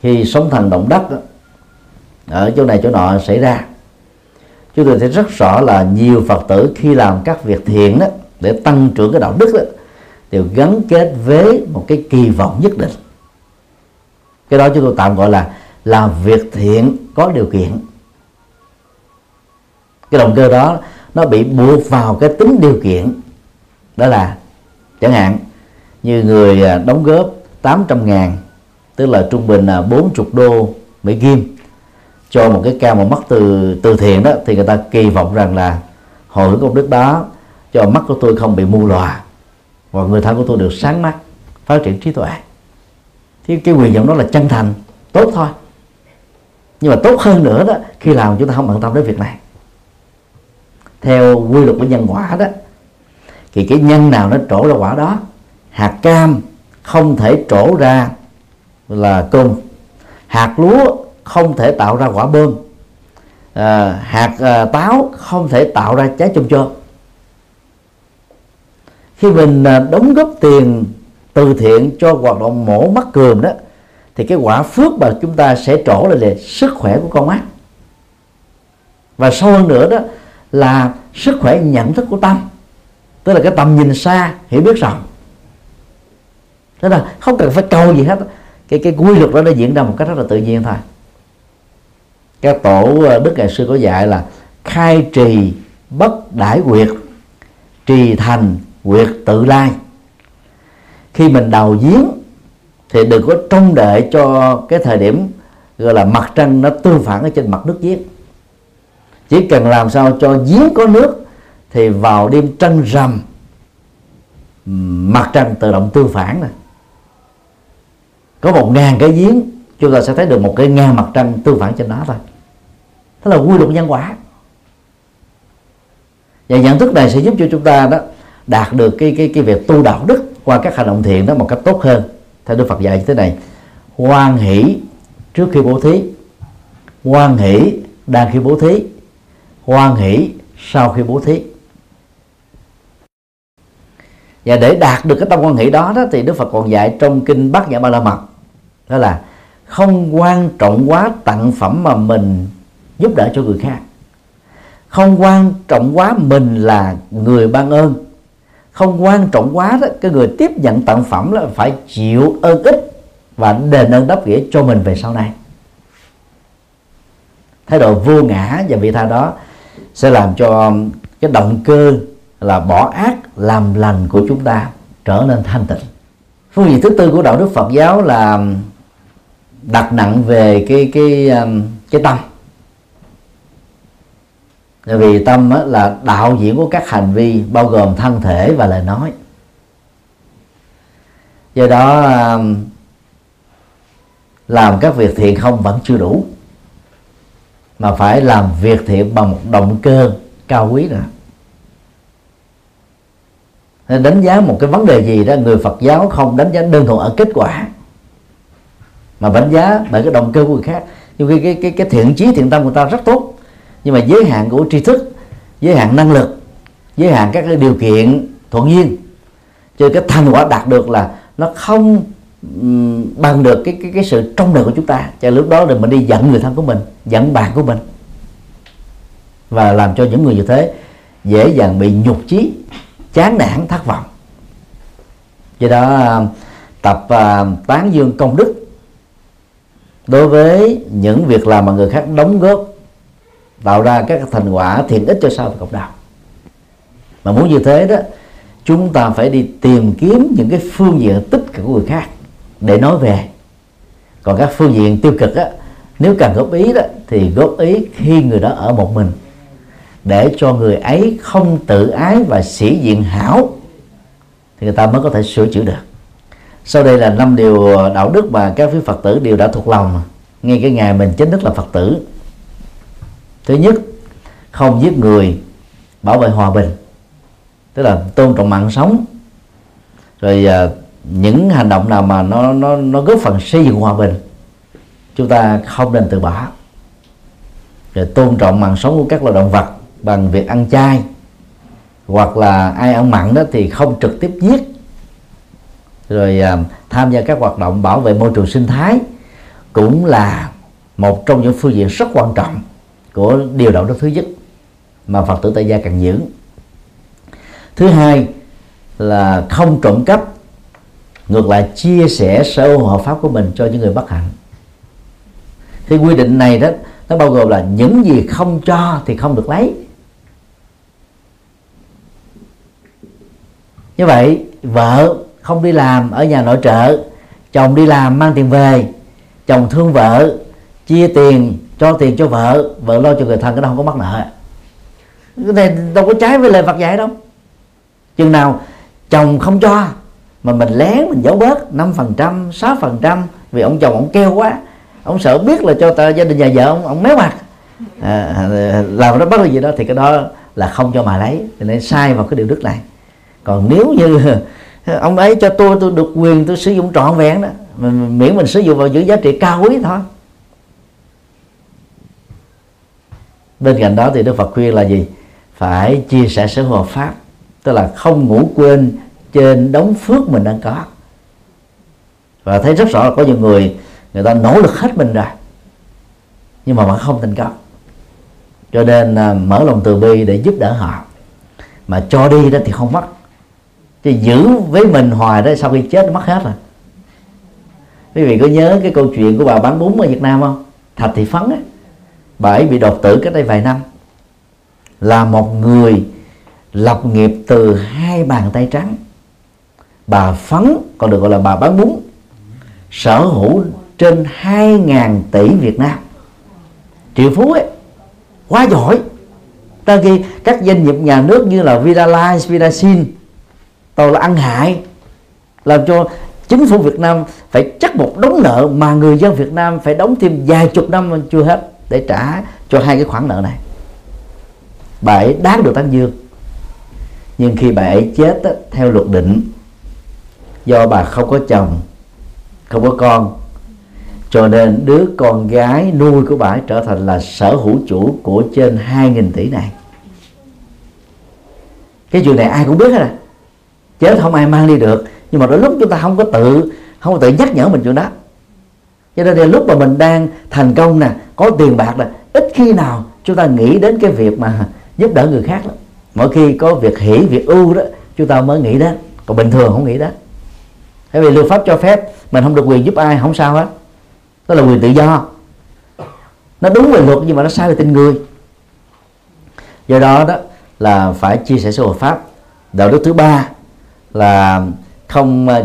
khi sóng thần động đất ở chỗ này chỗ nọ xảy ra. Chúng tôi thấy rất rõ là nhiều phật tử khi làm các việc thiện đó để tăng trưởng cái đạo đức đó đều gắn kết với một cái kỳ vọng nhất định. Cái đó chúng tôi tạm gọi là làm việc thiện có điều kiện. Cái động cơ đó, nó bị buộc vào cái tính điều kiện. Đó là, chẳng hạn, như người à, đóng góp 800 ngàn, tức là trung bình là 40 đô Mỹ Kim, cho một cái ca một mắt từ từ thiện đó, thì người ta kỳ vọng rằng là hồi hướng công đức đó, cho mắt của tôi không bị mù lòa và người thân của tôi được sáng mắt phát triển trí tuệ. Thì cái quyền vọng đó là chân thành tốt thôi. Nhưng mà tốt hơn nữa đó khi làm chúng ta không bận tâm đến việc này. Theo quy luật của nhân quả đó thì cái nhân nào nó trổ ra quả đó hạt cam không thể trổ ra là cơm. Hạt lúa không thể tạo ra quả bơm. À, hạt à, táo không thể tạo ra trái chôm chôm khi mình à, đóng góp tiền từ thiện cho hoạt động mổ mắt cườm đó, thì cái quả phước mà chúng ta sẽ trổ lại là sức khỏe của con mắt. Và sâu hơn nữa đó là sức khỏe nhận thức của tâm, tức là cái tầm nhìn xa, hiểu biết rộng. Thế là không cần phải cầu gì hết cái cái quy luật đó nó diễn ra một cách rất là tự nhiên thôi. Các tổ à, đức ngày xưa có dạy là khai trì bất đãi quyệt trì thành quyệt tự lai. Khi mình đào giếng thì đừng có trông đợi cho cái thời điểm, gọi là, mặt trăng nó tương phản ở trên mặt nước giếng. Chỉ cần làm sao cho giếng có nước thì vào đêm trăng rằm, mặt trăng tự động tương phản này có một ngàn cái giếng, chúng ta sẽ thấy được một cái ngang mặt trăng tương phản trên đó thôi. Đó là quy luật nhân quả. Và nhận thức này sẽ giúp cho chúng ta đó đạt được cái cái cái việc tu đạo đức qua các hành động thiện đó một cách tốt hơn. Theo Đức Phật dạy như thế này hoan hỷ trước khi bố thí hoan hỷ đang khi bố thí hoan hỷ sau khi bố thí. Và để đạt được cái tâm quan hỷ đó, đó thì Đức Phật còn dạy trong kinh Bát Nhã Ba La Mật đó là không quan trọng quá tặng phẩm mà mình giúp đỡ cho người khác. Không quan trọng quá mình là người ban ơn không quan trọng quá đó, cái người tiếp nhận tặng phẩm là phải chịu ơn ích và đền ơn đáp nghĩa cho mình về sau này. Thái độ vô ngã và vị tha đó sẽ làm cho um, cái động cơ là bỏ ác làm lành của chúng ta trở nên thanh tịnh. Phương diện thứ tư của đạo đức Phật giáo là um, đặt nặng về cái cái um, cái tâm vì tâm là đạo diễn của các hành vi bao gồm thân thể và lời nói. Do đó làm các việc thiện không vẫn chưa đủ mà phải làm việc thiện bằng một động cơ cao quý nữa nên đánh giá một cái vấn đề gì đó người Phật giáo không đánh giá đơn thuần ở kết quả mà đánh giá bởi cái động cơ của người khác. Nhưng khi cái, cái, cái thiện chí thiện tâm của ta rất tốt nhưng mà giới hạn của tri thức giới hạn năng lực giới hạn các cái điều kiện thuận nhiên. Cho cái thành quả đạt được là nó không bằng được cái cái cái sự trong đời của chúng ta. Cho lúc đó là mình đi giận người thân của mình giận bạn của mình. Và làm cho những người như thế dễ dàng bị nhục chí chán nản thất vọng. Do đó tập uh, tán dương công đức đối với những việc làm mà người khác đóng góp tạo ra các thành quả thiện ích cho xã hội cộng đồng. Mà muốn như thế đó, chúng ta phải đi tìm kiếm những cái phương diện tích cực của người khác để nói về. Còn các phương diện tiêu cực á, nếu cần góp ý đó, thì góp ý khi người đó ở một mình. Để cho người ấy không tự ái và sĩ diện hảo, thì người ta mới có thể sửa chữa được. Sau đây là năm điều đạo đức mà các quý phật tử đều đã thuộc lòng. Ngay cái ngày mình chính thức là phật tử thứ nhất không giết người bảo vệ hòa bình tức là tôn trọng mạng sống. Rồi à, những hành động nào mà nó nó nó góp phần xây dựng hòa bình chúng ta không nên từ bỏ. Rồi tôn trọng mạng sống của các loài động vật bằng việc ăn chay hoặc là ai ăn mặn đó thì không trực tiếp giết. Rồi à, tham gia các hoạt động bảo vệ môi trường sinh thái cũng là một trong những phương diện rất quan trọng của điều đạo đức thứ nhất mà phật tử tại gia cần giữ. Thứ hai là không trộm cắp, ngược lại chia sẻ sở hữu hợp pháp của mình cho những người bất hạnh. Thì quy định này đó, nó bao gồm là những gì không cho thì không được lấy. Như vậy, vợ không đi làm ở nhà nội trợ, chồng đi làm mang tiền về, chồng thương vợ, chia tiền cho tiền cho vợ vợ lo cho người thân cái đó không có mắc nợ. Cái này đâu có trái với lời Phật dạy đâu. Chừng nào chồng không cho mà mình lén mình giấu bớt năm phần trăm sáu phần trăm vì ông chồng ông keo quá. Ông sợ biết là cho ta, gia đình nhà vợ ông ông méo mặt. À, làm nó bất được gì đó thì cái đó là không cho mà lấy. Thì nên sai vào cái điều đức này. Còn nếu như ông ấy cho tôi tôi được quyền tôi sử dụng trọn vẹn đó miễn mình sử dụng vào những giá trị cao quý thôi. Bên cạnh đó thì đức phật khuyên là gì? Phải chia sẻ sở hữu pháp tức là không ngủ quên trên đống phước mình đang có. Và thấy rất rõ là có nhiều người người ta nỗ lực hết mình rồi nhưng mà vẫn không thành công. Cho nên à, mở lòng từ bi để giúp đỡ họ. Mà cho đi đó thì không mất. Chứ giữ với mình hoài đó sau khi chết mất hết rồi. Quý vị có nhớ cái câu chuyện của bà bán bún ở Việt Nam không? Thạch Thị Phấn ấy bởi bị đột tử cách đây vài năm là một người lập nghiệp từ hai bàn tay trắng. Bà Phấn còn được gọi là bà bán bún sở hữu trên 2.000 tỷ Việt Nam. Triệu phú ấy quá giỏi. Ta khi các doanh nghiệp nhà nước như là Vidalize, Vidasin tàu là ăn hại làm cho chính phủ Việt Nam phải chắc một đống nợ mà người dân Việt Nam phải đóng thêm vài chục năm chưa hết để trả cho hai cái khoản nợ này. Bà ấy đáng được tán dương. Nhưng khi bà ấy chết á, theo luật định do bà không có chồng không có con cho nên đứa con gái nuôi của bà trở thành là sở hữu chủ của trên 2.000 tỷ này. Cái chuyện này ai cũng biết hết à. Chết không ai mang đi được nhưng mà đôi lúc chúng ta không có tự không có tự nhắc nhở mình chuyện đó cho nên là lúc mà mình đang thành công nè, có tiền bạc nè ít khi nào chúng ta nghĩ đến cái việc mà giúp đỡ người khác lắm. Mỗi khi có việc hỷ việc ưu đó, chúng ta mới nghĩ đến. Còn bình thường không nghĩ đến. Bởi vì luật pháp cho phép, mình không được quyền giúp ai, không sao hết. Đó là quyền tự do. Nó đúng về luật nhưng mà nó sai về tình người. Do đó đó là phải chia sẻ sự hợp pháp. Đạo đức thứ ba là không ờ,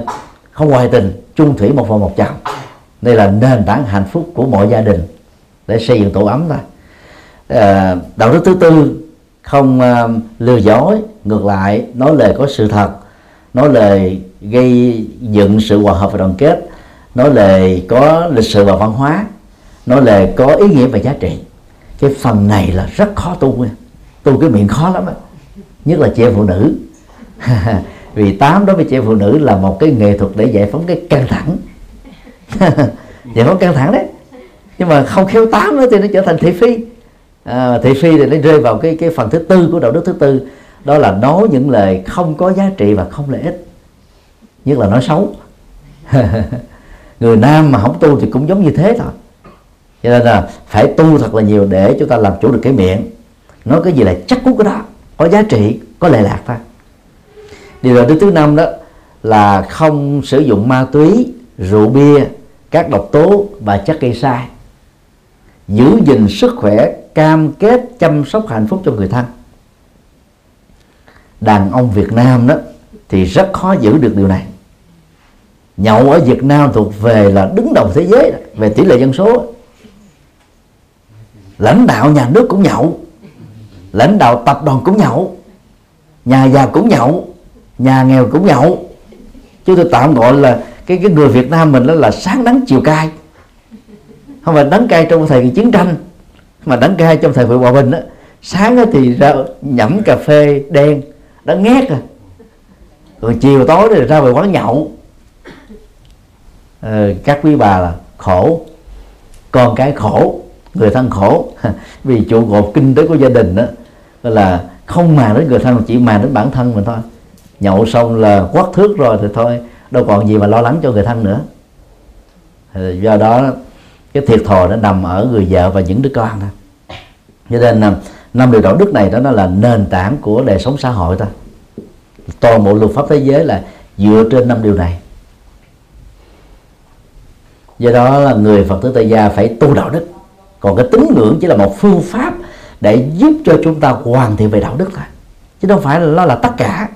không ngoại tình, chung thủy một vợ một chồng đây là nền tảng hạnh phúc của mọi gia đình. Để xây dựng tổ ấm thôi à, ờ, đạo đức thứ tư không ờ, lừa dối ngược lại nói lời có sự thật nói lời gây dựng sự hòa hợp và đoàn kết nói lời có lịch sử và văn hóa nói lời có ý nghĩa và giá trị. Cái phần này là rất khó tu nha tu cái miệng khó lắm á. Nhất là chị em phụ nữ. Vì tám đối với chị em phụ nữ là một cái nghệ thuật để giải phóng cái căng thẳng. Dạ, vậy có căng thẳng đấy. Nhưng mà không khéo tám nữa thì nó trở thành thị phi. À, thị phi thì nó rơi vào cái cái phần thứ tư của đạo đức thứ tư. Đó là nói những lời không có giá trị và không lợi ích. Nhất là nói xấu. Người nam mà không tu thì cũng giống như thế thôi. Cho nên là phải tu thật là nhiều để chúng ta làm chủ được cái miệng. Nói cái gì là chắc cú cái đó. Có giá trị có lệ lạc thôi. Điều thứ thứ năm đó là không sử dụng ma túy rượu bia các độc tố và chất gây sai. Giữ gìn sức khỏe cam kết chăm sóc hạnh phúc cho người thân. Đàn ông Việt Nam đó thì rất khó giữ được điều này. Nhậu ở Việt Nam thuộc về là đứng đầu thế giới đó, về tỷ lệ dân số. Lãnh đạo nhà nước cũng nhậu lãnh đạo tập đoàn cũng nhậu nhà giàu cũng nhậu nhà nghèo cũng nhậu. Chứ tôi tạm gọi là cái cái người Việt Nam mình đó là sáng nắng chiều cay. Không phải đắng cay trong thời kỳ chiến tranh mà đắng cay trong thời kỳ hòa bình đó. Sáng thì ra nhẩm cà phê đen đã ngát rồi à. rồi chiều tối thì ra về quán nhậu. Ờ, các quý bà là khổ con cái khổ người thân khổ. Vì trụ cột kinh tế của gia đình đó là không màng đến người thân chỉ màng đến bản thân mình thôi. Nhậu xong là quát thước rồi thì thôi đâu còn gì mà lo lắng cho người thân nữa. Do đó cái thiệt thòi nó nằm ở người vợ và những đứa con thôi. Cho nên à, năm điều đạo đức này đó nó là nền tảng của đời sống xã hội ta toàn bộ luật pháp thế giới là dựa trên năm điều này. Do đó là người phật tử tại gia phải tu đạo đức. Còn cái tín ngưỡng chỉ là một phương pháp để giúp cho chúng ta hoàn thiện về đạo đức thôi. Chứ không phải là nó là tất cả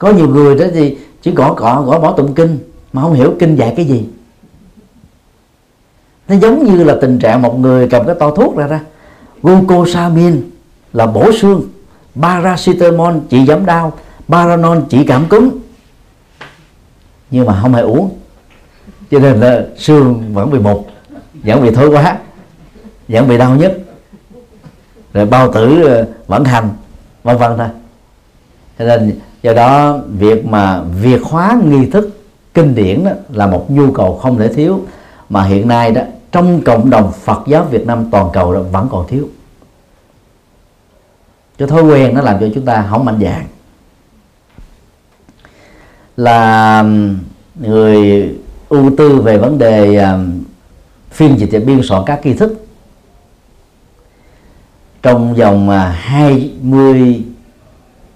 có nhiều người đó thì chỉ gõ cọ, gõ bỏ tụng kinh, mà không hiểu kinh dạy cái gì. Nó giống như là tình trạng một người cầm cái to thuốc ra ra. Glucosamine là bổ xương. Paracetamol chỉ giảm đau. Paranol chỉ cảm cúm. Nhưng mà không hề uống. Cho nên là xương vẫn bị mục vẫn bị thối quá, vẫn bị đau nhất. Rồi bao tử ờ, vẫn hành, vân vân thôi. Cho nên do đó, việc mà việc hóa nghi thức kinh điển đó là một nhu cầu không thể thiếu, mà hiện nay đó, trong cộng đồng Phật giáo Việt Nam toàn cầu đó vẫn còn thiếu. Cái thói quen nó làm cho chúng ta không mạnh dạng là người ưu tư về vấn đề phiên dịch và biên soạn các tri thức. Trong vòng à, 20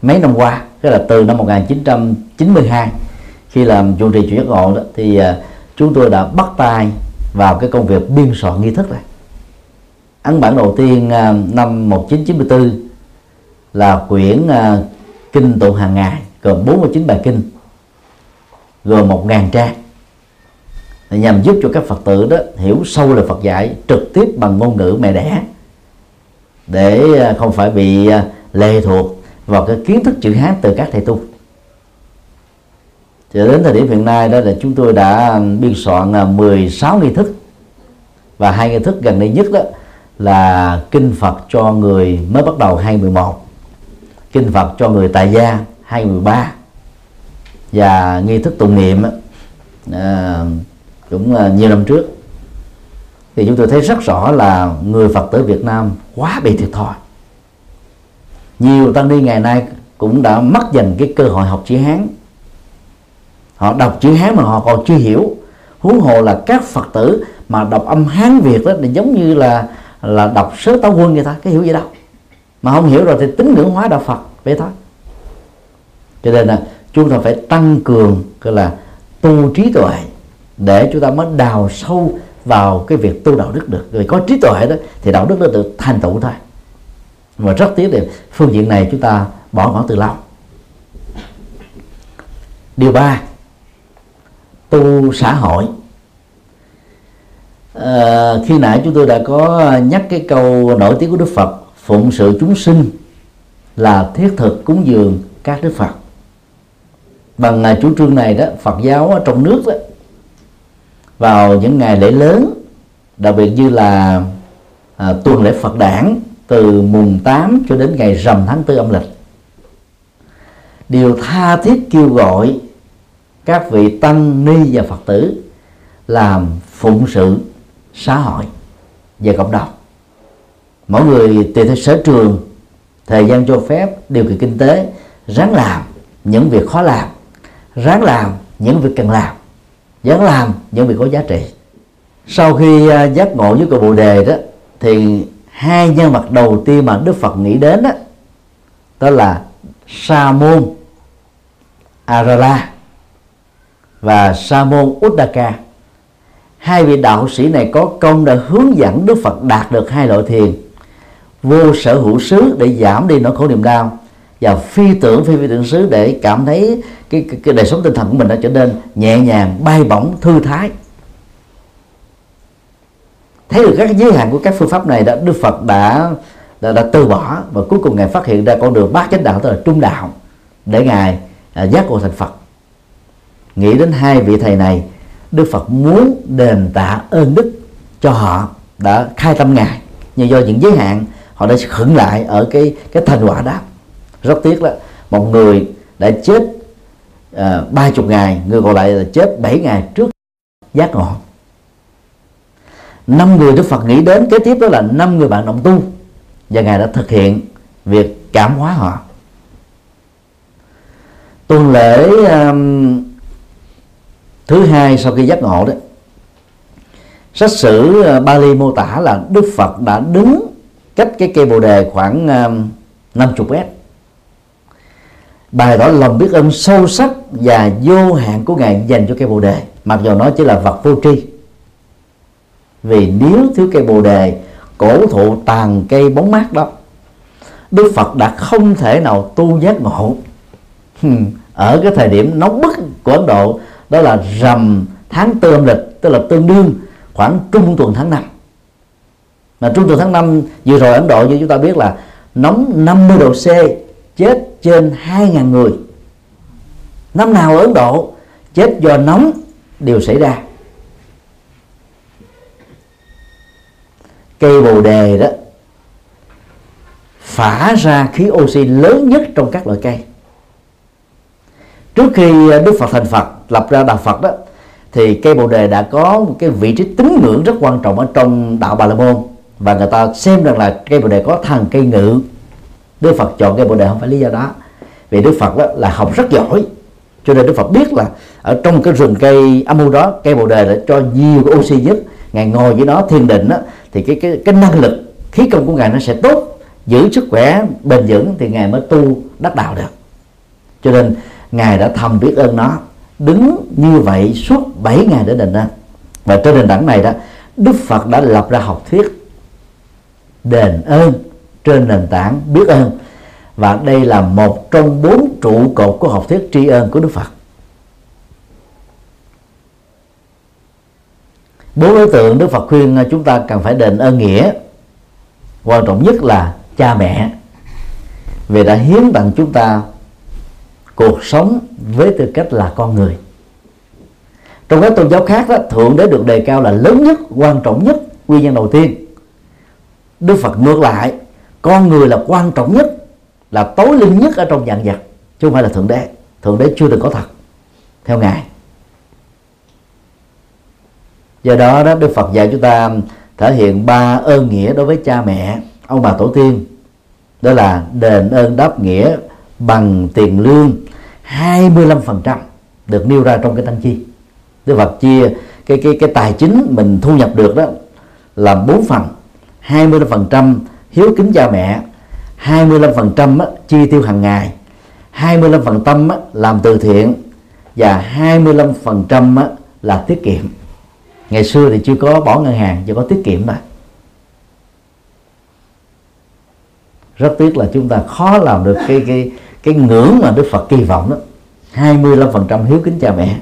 mấy năm qua tức là từ năm 1992 khi làm chủ trì chủ giác ngộ đó, thì à, chúng tôi đã bắt tay vào cái công việc biên soạn nghi thức này. Ấn bản đầu tiên à, năm 1994 là quyển à, kinh tụng hàng ngày, gồm 49 bài kinh, gồm 1.000 trang. Nhằm giúp cho các phật tử đó hiểu sâu lời Phật dạy trực tiếp bằng ngôn ngữ mẹ đẻ, để không phải bị lệ thuộc vào cái kiến thức chữ hán từ các thầy tu. Cho đến thời điểm hiện nay đó là chúng tôi đã biên soạn à, 16 nghi thức. Và hai nghi thức gần đây nhất đó là kinh Phật cho người mới bắt đầu 2011 kinh Phật cho người tại gia 2013 và nghi thức tụng niệm à, cũng nhiều năm trước. Thì chúng tôi thấy rất rõ là người Phật tử Việt Nam quá bị thiệt thòi nhiều tăng ni ngày nay cũng đã mất dần cái cơ hội học chữ Hán. Họ đọc chữ Hán mà họ còn chưa hiểu. Huống hồ là các Phật tử mà đọc âm Hán Việt đó, thì giống như là là đọc sớ táo quân vậy ta, cái hiểu gì đâu. Mà không hiểu rồi thì tính ngưỡng hóa đạo Phật, vậy thôi. Cho nên là chúng ta phải tăng cường, gọi là tu trí tuệ để chúng ta mới đào sâu vào cái việc tu đạo đức được. Người có trí tuệ đó thì đạo đức nó được thành tựu thôi mà rất tiếc là phương diện này chúng ta bỏ ngỏ từ lâu. Điều ba tu xã hội. À, khi nãy chúng tôi đã có nhắc cái câu nổi tiếng của đức phật phụng sự chúng sinh là thiết thực cúng dường các đức phật. Bằng chủ trương này đó phật giáo ở trong nước đó vào những ngày lễ lớn đặc biệt như là à, tuần lễ Phật đản từ mùng 8 cho đến ngày rằm tháng 4 âm lịch. Điều tha thiết kêu gọi các vị tăng ni và Phật tử làm phụng sự xã hội và cộng đồng. Mỗi người tùy theo sở trường, thời gian cho phép, điều kiện kinh tế, ráng làm những việc khó làm, ráng làm những việc cần làm, ráng làm những việc có giá trị. Sau khi à, giác ngộ với cội bồ đề đó, thì hai nhân vật đầu tiên mà đức phật nghĩ đến đó, đó là sa môn arala và sa môn uddaka. Hai vị đạo sĩ này có công đã hướng dẫn đức phật đạt được hai loại thiền. Vô sở hữu xứ để giảm đi nỗi khổ niềm đau và phi tưởng phi phi tưởng xứ để cảm thấy cái, cái, cái đời sống tinh thần của mình đã trở nên nhẹ nhàng bay bổng thư thái thấy được các giới hạn của các phương pháp này đã Đức Phật đã đã, đã từ bỏ và cuối cùng ngài phát hiện ra con đường bát chánh đạo tức là trung đạo để ngài à, giác ngộ thành Phật. Nghĩ đến hai vị thầy này Đức Phật muốn đền tạ ơn đức cho họ đã khai tâm ngài. Nhưng do những giới hạn họ đã khẩn lại ở cái cái thành quả đó. Rất tiếc là một người đã chết à, ba uh, chục ngày người còn lại là chết 7 ngày trước giác ngộ năm người Đức Phật nghĩ đến kế tiếp đó là năm người bạn đồng tu. Và ngài đã thực hiện việc cảm hóa họ. Tuần lễ um, thứ hai sau khi giác ngộ đó sách sử uh, Bali mô tả là Đức Phật đã đứng cách cái cây bồ đề khoảng um, 50 mét. Bài tỏ lòng biết ơn sâu sắc và vô hạn của ngài dành cho cây bồ đề mặc dù nó chỉ là vật vô tri vì nếu thiếu cây bồ đề cổ thụ tàn cây bóng mát đó, đức phật đã không thể nào tu giác ngộ. Ở cái thời điểm nóng bức của ấn độ, đó là rằm tháng tư âm lịch, tức là tương đương khoảng trung tuần tháng năm. Mà trung tuần tháng năm vừa rồi Ấn Độ như chúng ta biết là nóng 50 độ C, chết trên 2.000 người. Năm nào ở Ấn Độ, chết do nóng đều xảy ra. Cây bồ đề đó phả ra khí oxy lớn nhất trong các loại cây. Trước khi Đức Phật thành Phật lập ra đạo Phật đó thì cây bồ đề đã có một cái vị trí tín ngưỡng rất quan trọng ở trong đạo Bà La Môn. Và người ta xem rằng là cây bồ đề có thần cây ngự. Đức Phật chọn cây bồ đề không phải lý do đó. Vì Đức Phật đó là học rất giỏi. Cho nên Đức Phật biết là ở trong cái rừng cây âm u đó cây bồ đề đã cho nhiều cái oxy nhất. Ngài ngồi với nó thiền định đó, thì cái cái cái năng lực, khí công của ngài nó sẽ tốt, giữ sức khỏe bền vững thì ngài mới tu đắc đạo được. Cho nên ngài đã thầm biết ơn nó, đứng như vậy suốt 7 ngày để đền ơn và trên nền tảng này đó, Đức Phật đã lập ra học thuyết đền ơn trên nền tảng biết ơn. Và đây là một trong bốn trụ cột của học thuyết tri ân của Đức Phật. Bốn đối tượng Đức Phật khuyên à, chúng ta cần phải đền ơn nghĩa. Quan trọng nhất là cha mẹ. Vì đã hiến tặng chúng ta cuộc sống với tư cách là con người. Trong các tôn giáo khác đó, thượng đế được đề cao là lớn nhất quan trọng nhất nguyên nhân đầu tiên. Đức phật ngược lại con người là quan trọng nhất là tối linh nhất ở trong dạng vật chứ không phải là thượng đế. Thượng đế chưa từng có thật theo ngài do đó đó đức phật dạy chúng ta thể hiện ba ơn nghĩa đối với cha mẹ ông bà tổ tiên. Đó là đền ơn đáp nghĩa bằng tiền lương 25% được nêu ra trong cái tăng chi. Đức Phật chia cái cái cái tài chính mình thu nhập được đó là bốn phần 25% hiếu kính cha mẹ 25% á, chi tiêu hàng ngày 25% á, làm từ thiện và 25% á, là tiết kiệm ngày xưa thì chưa có bỏ ngân hàng, chỉ có tiết kiệm thôi. rất tiếc là chúng ta khó làm được cái cái cái ngưỡng mà Đức Phật kỳ vọng đó. 25% hiếu kính cha mẹ.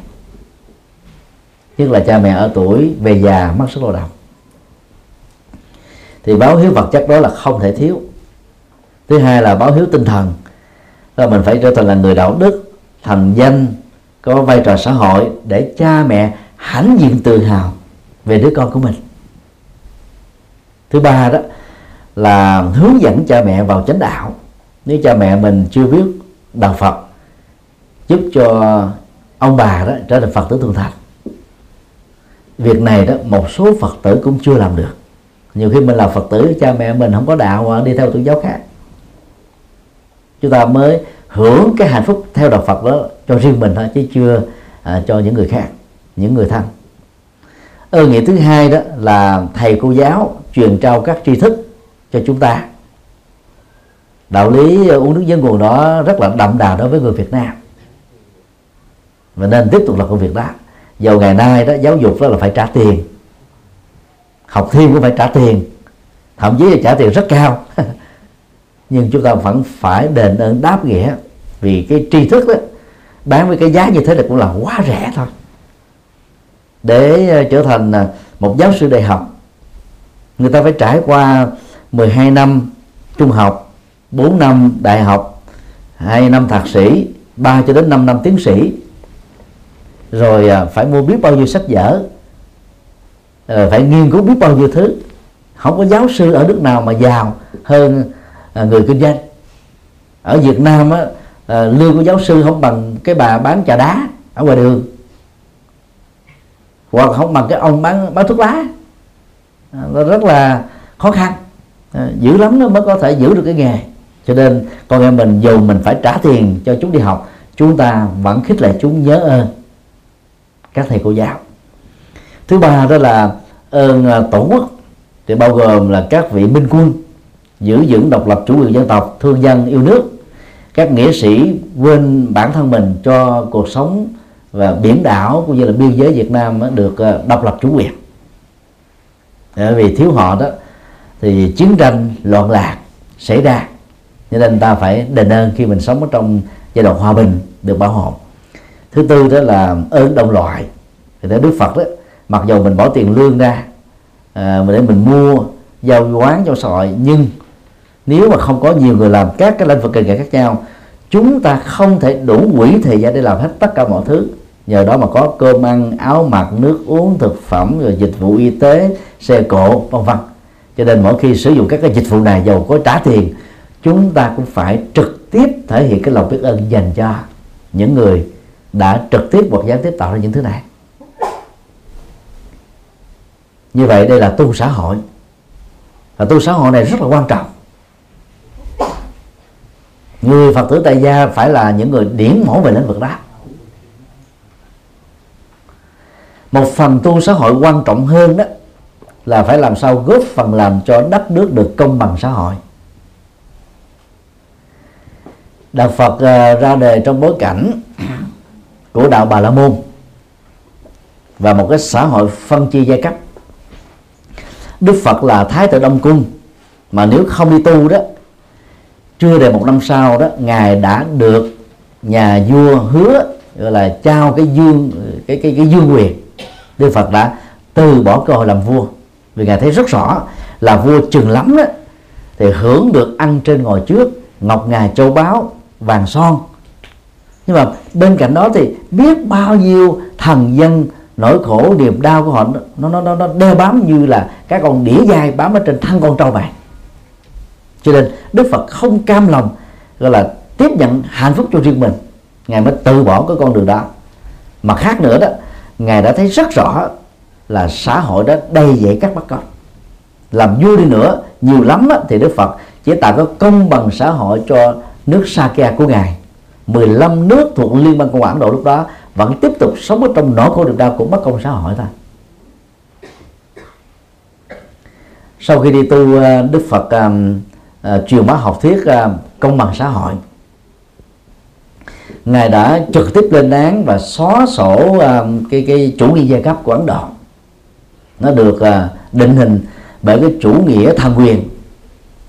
Nhất là cha mẹ ở tuổi về già mất sức lao động thì báo hiếu vật chất đó là không thể thiếu. Thứ hai là báo hiếu tinh thần. Là mình phải trở thành là người đạo đức, thành danh, có vai trò xã hội để cha mẹ hãnh diện tự hào về đứa con của mình. Thứ ba đó là hướng dẫn cha mẹ vào chánh đạo. Nếu cha mẹ mình chưa biết đạo Phật giúp cho ông bà đó trở thành Phật tử thuần thành. Việc này đó một số Phật tử cũng chưa làm được. Nhiều khi mình là Phật tử cha mẹ mình không có đạo mà đi theo tôn giáo khác. Chúng ta mới hưởng cái hạnh phúc theo đạo Phật đó cho riêng mình thôi chứ chưa à, cho những người khác những người thân. Ơn nghĩa thứ hai đó là thầy cô giáo truyền trao các tri thức cho chúng ta. Đạo lý uống nước dân nguồn đó rất là đậm đà đối với người Việt Nam. Và nên tiếp tục là công việc đó. Dầu ngày nay đó, giáo dục đó là phải trả tiền. Học thêm cũng phải trả tiền. Thậm chí là trả tiền rất cao. Nhưng chúng ta vẫn phải đền ơn đáp nghĩa vì cái tri thức đó. Bán với cái giá như thế là cũng là quá rẻ thôi để ờ, trở thành ờ, một giáo sư đại học. Người ta phải trải qua 12 năm trung học 4 năm đại học 2 năm thạc sĩ 3 cho đến 5 năm tiến sĩ. Rồi ờ, phải mua biết bao nhiêu sách vở phải nghiên cứu biết bao nhiêu thứ. Không có giáo sư ở nước nào mà giàu hơn người kinh doanh. Ở Việt Nam á, lương của giáo sư không bằng cái bà bán trà đá ở ngoài đường hoặc không bằng cái ông bán bán thuốc lá. À, nó rất là khó khăn. À, dữ lắm nó mới có thể giữ được cái nghề. Cho nên con em mình dù mình phải trả tiền cho chúng đi học chúng ta vẫn khích lệ chúng nhớ ơn các thầy cô giáo. Thứ ba đó là ơn à, tổ quốc thì bao gồm là các vị minh quân giữ vững độc lập chủ quyền dân tộc thương dân yêu nước các nghĩa sĩ quên bản thân mình cho cuộc sống và biển đảo cũng như là biên giới Việt Nam được ờ, độc lập chủ quyền. Bởi vì thiếu họ đó thì chiến tranh loạn lạc xảy ra. Cho nên ta phải đền ơn khi mình sống ở trong giai đoạn hòa bình được bảo hộ. Thứ tư đó là ơn đồng loại. Thì theo Đức Phật đó mặc dù mình bỏ tiền lương ra à, để mình mua giao quán cho xã hội nhưng nếu mà không có nhiều người làm các cái lĩnh vực kinh nghề khác nhau chúng ta không thể đủ quỹ thời gian để làm hết tất cả mọi thứ nhờ đó mà có cơm ăn, áo mặc, nước uống, thực phẩm, rồi dịch vụ y tế, xe cộ, vân vân. Cho nên mỗi khi sử dụng các cái dịch vụ này giàu có trả tiền, chúng ta cũng phải trực tiếp thể hiện cái lòng biết ơn dành cho những người đã trực tiếp hoặc gián tiếp tạo ra những thứ này. Như vậy đây là tu xã hội. Và tu xã hội này rất là quan trọng. Người phật tử tại gia phải là những người điển mẫu về lĩnh vực đó. Một phần tu xã hội quan trọng hơn đó là phải làm sao góp phần làm cho đất nước được công bằng xã hội. Đạo phật à, ra đề trong bối cảnh của đạo bà la môn và một cái xã hội phân chia giai cấp. Đức phật là thái tử đông cung, mà nếu không đi tu đó, chưa đầy một năm sau đó, ngài đã được nhà vua hứa gọi là trao cái dương, cái cái cái dương quyền. Đức Phật đã từ bỏ cơ hội làm vua. Vì ngài thấy rất rõ là vua chừng lắm đó thì hưởng được ăn trên ngồi trước ngọc ngà châu báu vàng son. Nhưng mà bên cạnh đó thì biết bao nhiêu thần dân nỗi khổ niềm đau của họ nó nó nó, nó đeo bám như là các con đĩa dai bám ở trên thân con trâu bạn cho nên đức phật không cam lòng gọi là tiếp nhận hạnh phúc cho riêng mình. Ngài mới từ bỏ cái con đường đó. Mà khác nữa đó ngài đã thấy rất rõ là xã hội đó đầy dậy các bắt cóc làm vui đi nữa nhiều lắm á, thì Đức Phật chỉ tạo có công bằng xã hội cho nước Sakya của ngài. 15 nước thuộc Liên bang Cộng hòa Ấn Độ lúc đó vẫn tiếp tục sống ở trong nỗi khổ niềm đau của bất công xã hội thôi. Sau khi đi tu ờ, Đức Phật uh, uh, truyền bá học thuyết uh, công bằng xã hội ngài đã trực tiếp lên án và xóa sổ uh, cái cái chủ nghĩa giai cấp của Ấn Độ. Nó được uh, định hình bởi cái chủ nghĩa tham quyền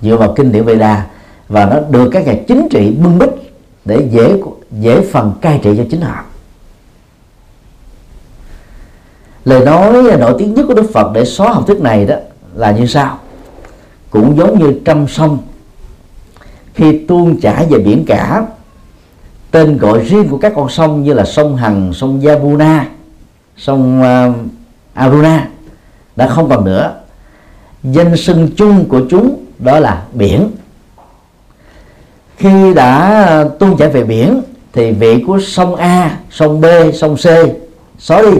dựa vào kinh điển Veda và nó được các nhà chính trị bưng bít để dễ dễ phần cai trị cho chính họ. Lời nói nổi tiếng nhất của Đức Phật để xóa học thuyết này đó là như sau. Cũng giống như trăm sông khi tuôn chảy về biển cả tên gọi riêng của các con sông như là sông Hằng, sông Yamuna, sông uh, Aruna đã không còn nữa. Danh xưng chung của chúng đó là biển. Khi đã tu chảy về biển thì vị của sông A, sông B, sông C xóa đi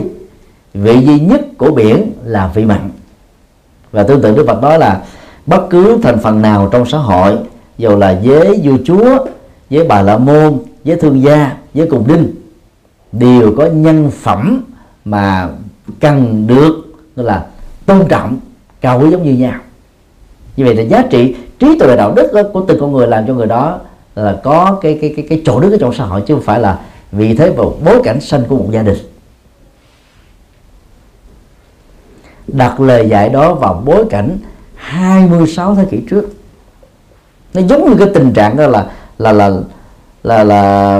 vị duy nhất của biển là vị mặn. Và tương tự Đức Phật nói là bất cứ thành phần nào trong xã hội dù là giới vua chúa với bà la môn với thương gia, với cùng đinh, đều có nhân phẩm mà cần được là, tôn trọng, cao quý giống như nhau. Như vậy là giá trị, trí tuệ đạo đức của từng con người làm cho người đó là có cái cái cái cái chỗ đứng ở trong xã hội, chứ không phải là vị thế và bối cảnh sanh của một gia đình. Đặt lời dạy đó vào bối cảnh 26 thế kỷ trước. Nó giống như cái tình trạng đó là là là là là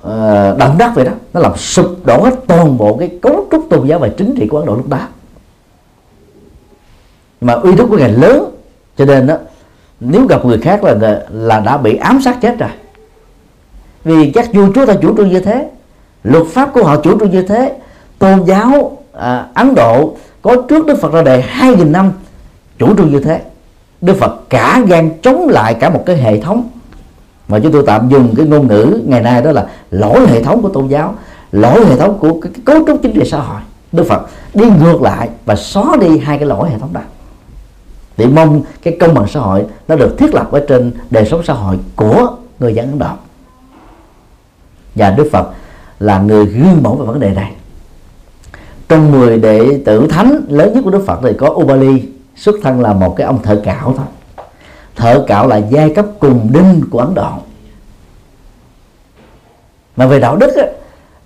uh, động đất vậy đó. Nó làm sụp đổ hết toàn bộ cái cấu trúc tôn giáo và chính trị của Ấn Độ lúc đó. Mà uy thức của ngài lớn cho nên đó nếu gặp người khác là là đã bị ám sát chết rồi. Vì các vua chúa ta chủ trương như thế luật pháp của họ chủ trương như thế tôn giáo à, Ấn Độ có trước Đức Phật ra đời 2.000 năm chủ trương như thế. Đức Phật cả gan chống lại cả một cái hệ thống mà chúng tôi tạm dùng cái ngôn ngữ ngày nay đó là lỗi hệ thống của tôn giáo lỗi hệ thống của cái, cái cấu trúc chính trị xã hội. Đức Phật đi ngược lại và xóa đi hai cái lỗi hệ thống đó. Để mong cái công bằng xã hội nó được thiết lập ở trên đời sống xã hội của người dân Ấn Độ. Và Đức Phật là người gương mẫu về vấn đề này. Trong 10 đệ tử thánh lớn nhất của Đức Phật thì có Ubali xuất thân là một cái ông thợ cạo thôi thợ cạo là giai cấp cùng đinh của Ấn Độ. Mà về đạo đức á,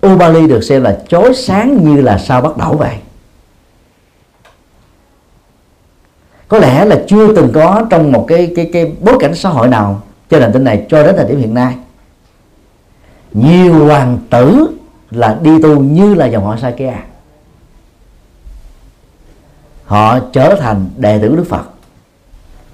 Ubali được xem là chói sáng như là sao bắt đầu vậy. Có lẽ là chưa từng có trong một cái cái cái bối cảnh xã hội nào cho hành tinh này cho đến thời điểm hiện nay. Nhiều hoàng tử là đi tu như là dòng họ Sakya. Họ trở thành đệ tử Đức Phật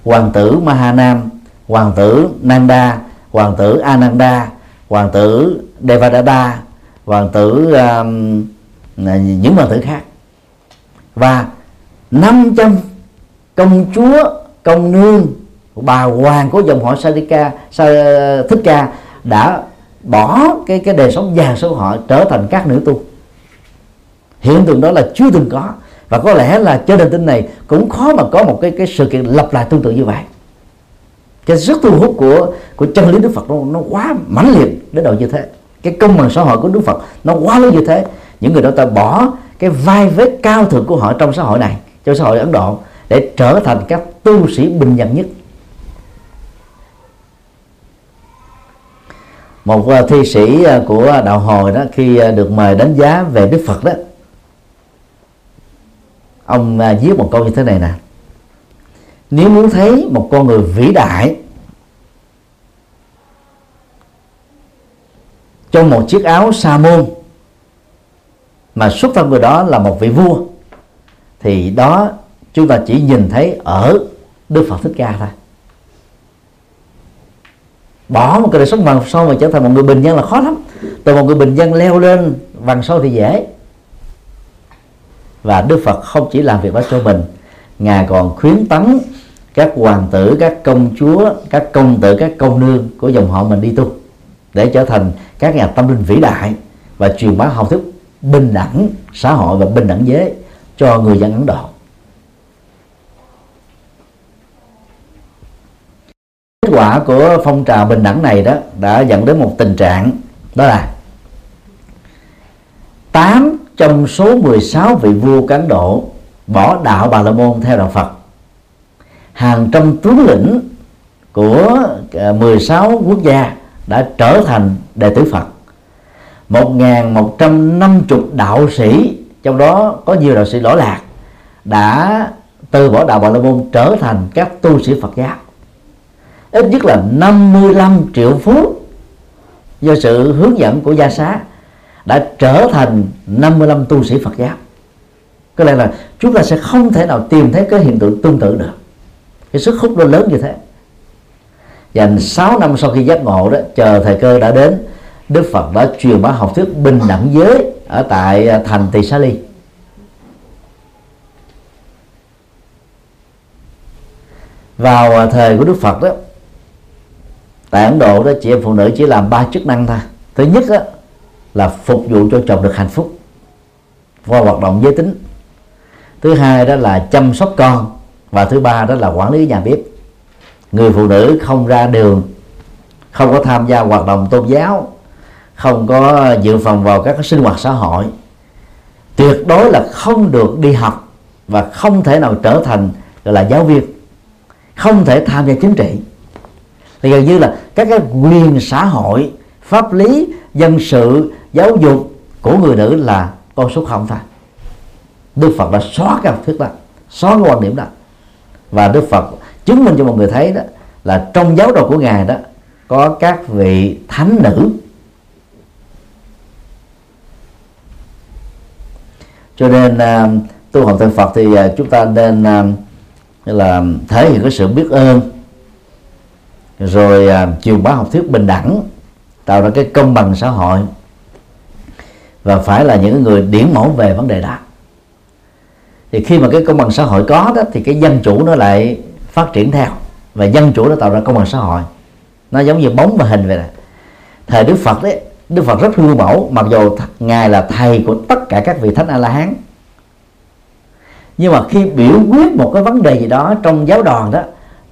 hoàng tử Mahanam hoàng tử Nanda hoàng tử Ananda hoàng tử Devadatta hoàng tử um, những hoàng tử khác. Và 500 công chúa công nương bà hoàng của dòng họ Sarika Thích Ca đã bỏ cái cái đời sống già số họ trở thành các nữ tu. Hiện tượng đó là chưa từng có và có lẽ là trên hành tinh này cũng khó mà có một cái cái sự kiện lặp lại tương tự như vậy. Cái sức thu hút của của chân lý Đức Phật nó, nó quá mãnh liệt đến độ như thế. Cái công bằng xã hội của Đức Phật nó quá lớn như thế. Những người đó ta bỏ cái vai vế cao thượng của họ trong xã hội này trong xã hội Ấn Độ để trở thành các tu sĩ bình dân nhất. Một à, thi sĩ à, của đạo hồi đó khi à, được mời đánh giá về Đức Phật đó ông à, viết một câu như thế này nè. Nếu muốn thấy một con người vĩ đại trong một chiếc áo sa môn mà xuất thân người đó là một vị vua, thì đó chúng ta chỉ nhìn thấy ở Đức Phật Thích Ca thôi. Bỏ một cái đời sống bằng sâu mà trở thành một người bình dân là khó lắm. Từ một người bình dân leo lên bằng sâu thì dễ và Đức Phật không chỉ làm việc đó cho mình, ngài còn khuyến tấn các hoàng tử, các công chúa, các công tử, các công nương của dòng họ mình đi tu, để trở thành các nhà tâm linh vĩ đại và truyền bá học thức bình đẳng xã hội và bình đẳng giới cho người dân Ấn Độ. Kết quả của phong trào bình đẳng này đó đã dẫn đến một tình trạng, đó là 8 trong số 16 vị vua Cán Độ bỏ đạo Bà La Môn theo đạo Phật. Hàng trăm tướng lĩnh của ờ, 16 quốc gia đã trở thành đệ tử Phật. 1.150 đạo sĩ, trong đó có nhiều đạo sĩ lỗi lạc, đã từ bỏ đạo Bà La Môn trở thành các tu sĩ Phật giáo. Ít nhất là 55 triệu phút do sự hướng dẫn của gia xá đã trở thành 55 tu sĩ Phật giáo. Có lẽ là chúng ta sẽ không thể nào tìm thấy cái hiện tượng tương tự được. Cái sức hút nó lớn như thế. Dành 6 năm sau khi giác ngộ đó chờ thời cơ đã đến Đức Phật đã truyền bá học thuyết bình đẳng giới ở tại à, thành Tỳ Xá Ly. Vào à, thời của Đức Phật đó tại Ấn Độ đó chị em phụ nữ chỉ làm ba chức năng thôi. Thứ nhất đó, là phục vụ cho chồng được hạnh phúc, qua hoạt động giới tính. Thứ hai đó là chăm sóc con, và thứ ba đó là quản lý nhà bếp. Người phụ nữ không ra đường, không có tham gia hoạt động tôn giáo, không có dự phòng vào các sinh hoạt xã hội, tuyệt đối là không được đi học và không thể nào trở thành, gọi là, giáo viên, không thể tham gia chính trị. Thì gần như là các cái quyền xã hội, pháp lý, dân sự giáo dục của người nữ là con số không thôi. Đức Phật đã xóa cái học thuyết đó xóa cái quan điểm đó. Và Đức Phật chứng minh cho mọi người thấy đó là trong giáo đồ của ngài đó có các vị thánh nữ. Cho nên uh, tu học theo Phật thì uh, chúng ta nên uh, là thể hiện cái sự biết ơn rồi uh, truyền bá học thuyết bình đẳng tạo ra cái công bằng xã hội và phải là những người điển mẫu về vấn đề đó thì khi mà cái công bằng xã hội có đó thì cái dân chủ nó lại phát triển theo. Và dân chủ nó tạo ra công bằng xã hội. Nó giống như bóng và hình vậy nè. Thời đức phật đấy đức phật rất hương mẫu mặc dù ngài là thầy của tất cả các vị thánh a la hán nhưng mà khi biểu quyết một cái vấn đề gì đó trong giáo đoàn đó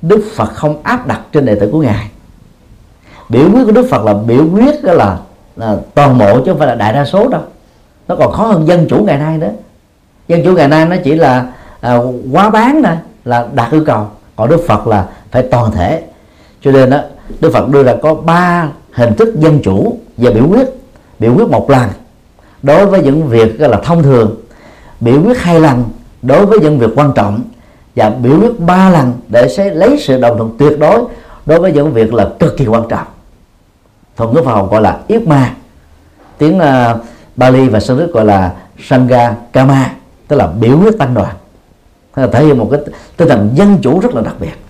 đức phật không áp đặt trên đệ tử của ngài. Biểu quyết của đức phật là biểu quyết đó là, là toàn bộ chứ không phải là đại đa số đâu. Nó còn khó hơn dân chủ ngày nay đó dân chủ ngày nay nó chỉ là à, quá bán nè là đạt yêu cầu. Còn đức phật là phải toàn thể. Cho nên đó đức phật đưa ra có ba hình thức dân chủ và biểu quyết. Biểu quyết một lần đối với những việc là thông thường. Biểu quyết hai lần đối với những việc quan trọng. Và biểu quyết ba lần để sẽ lấy sự đồng thuận tuyệt đối đối với những việc là cực kỳ quan trọng thuật ngữ Phật học gọi là yết ma. Tiếng uh, Bali và Sanskrit gọi là Sangha Kama tức là biểu quyết tăng đoàn. Thể hiện một cái tinh thần dân chủ rất là đặc biệt.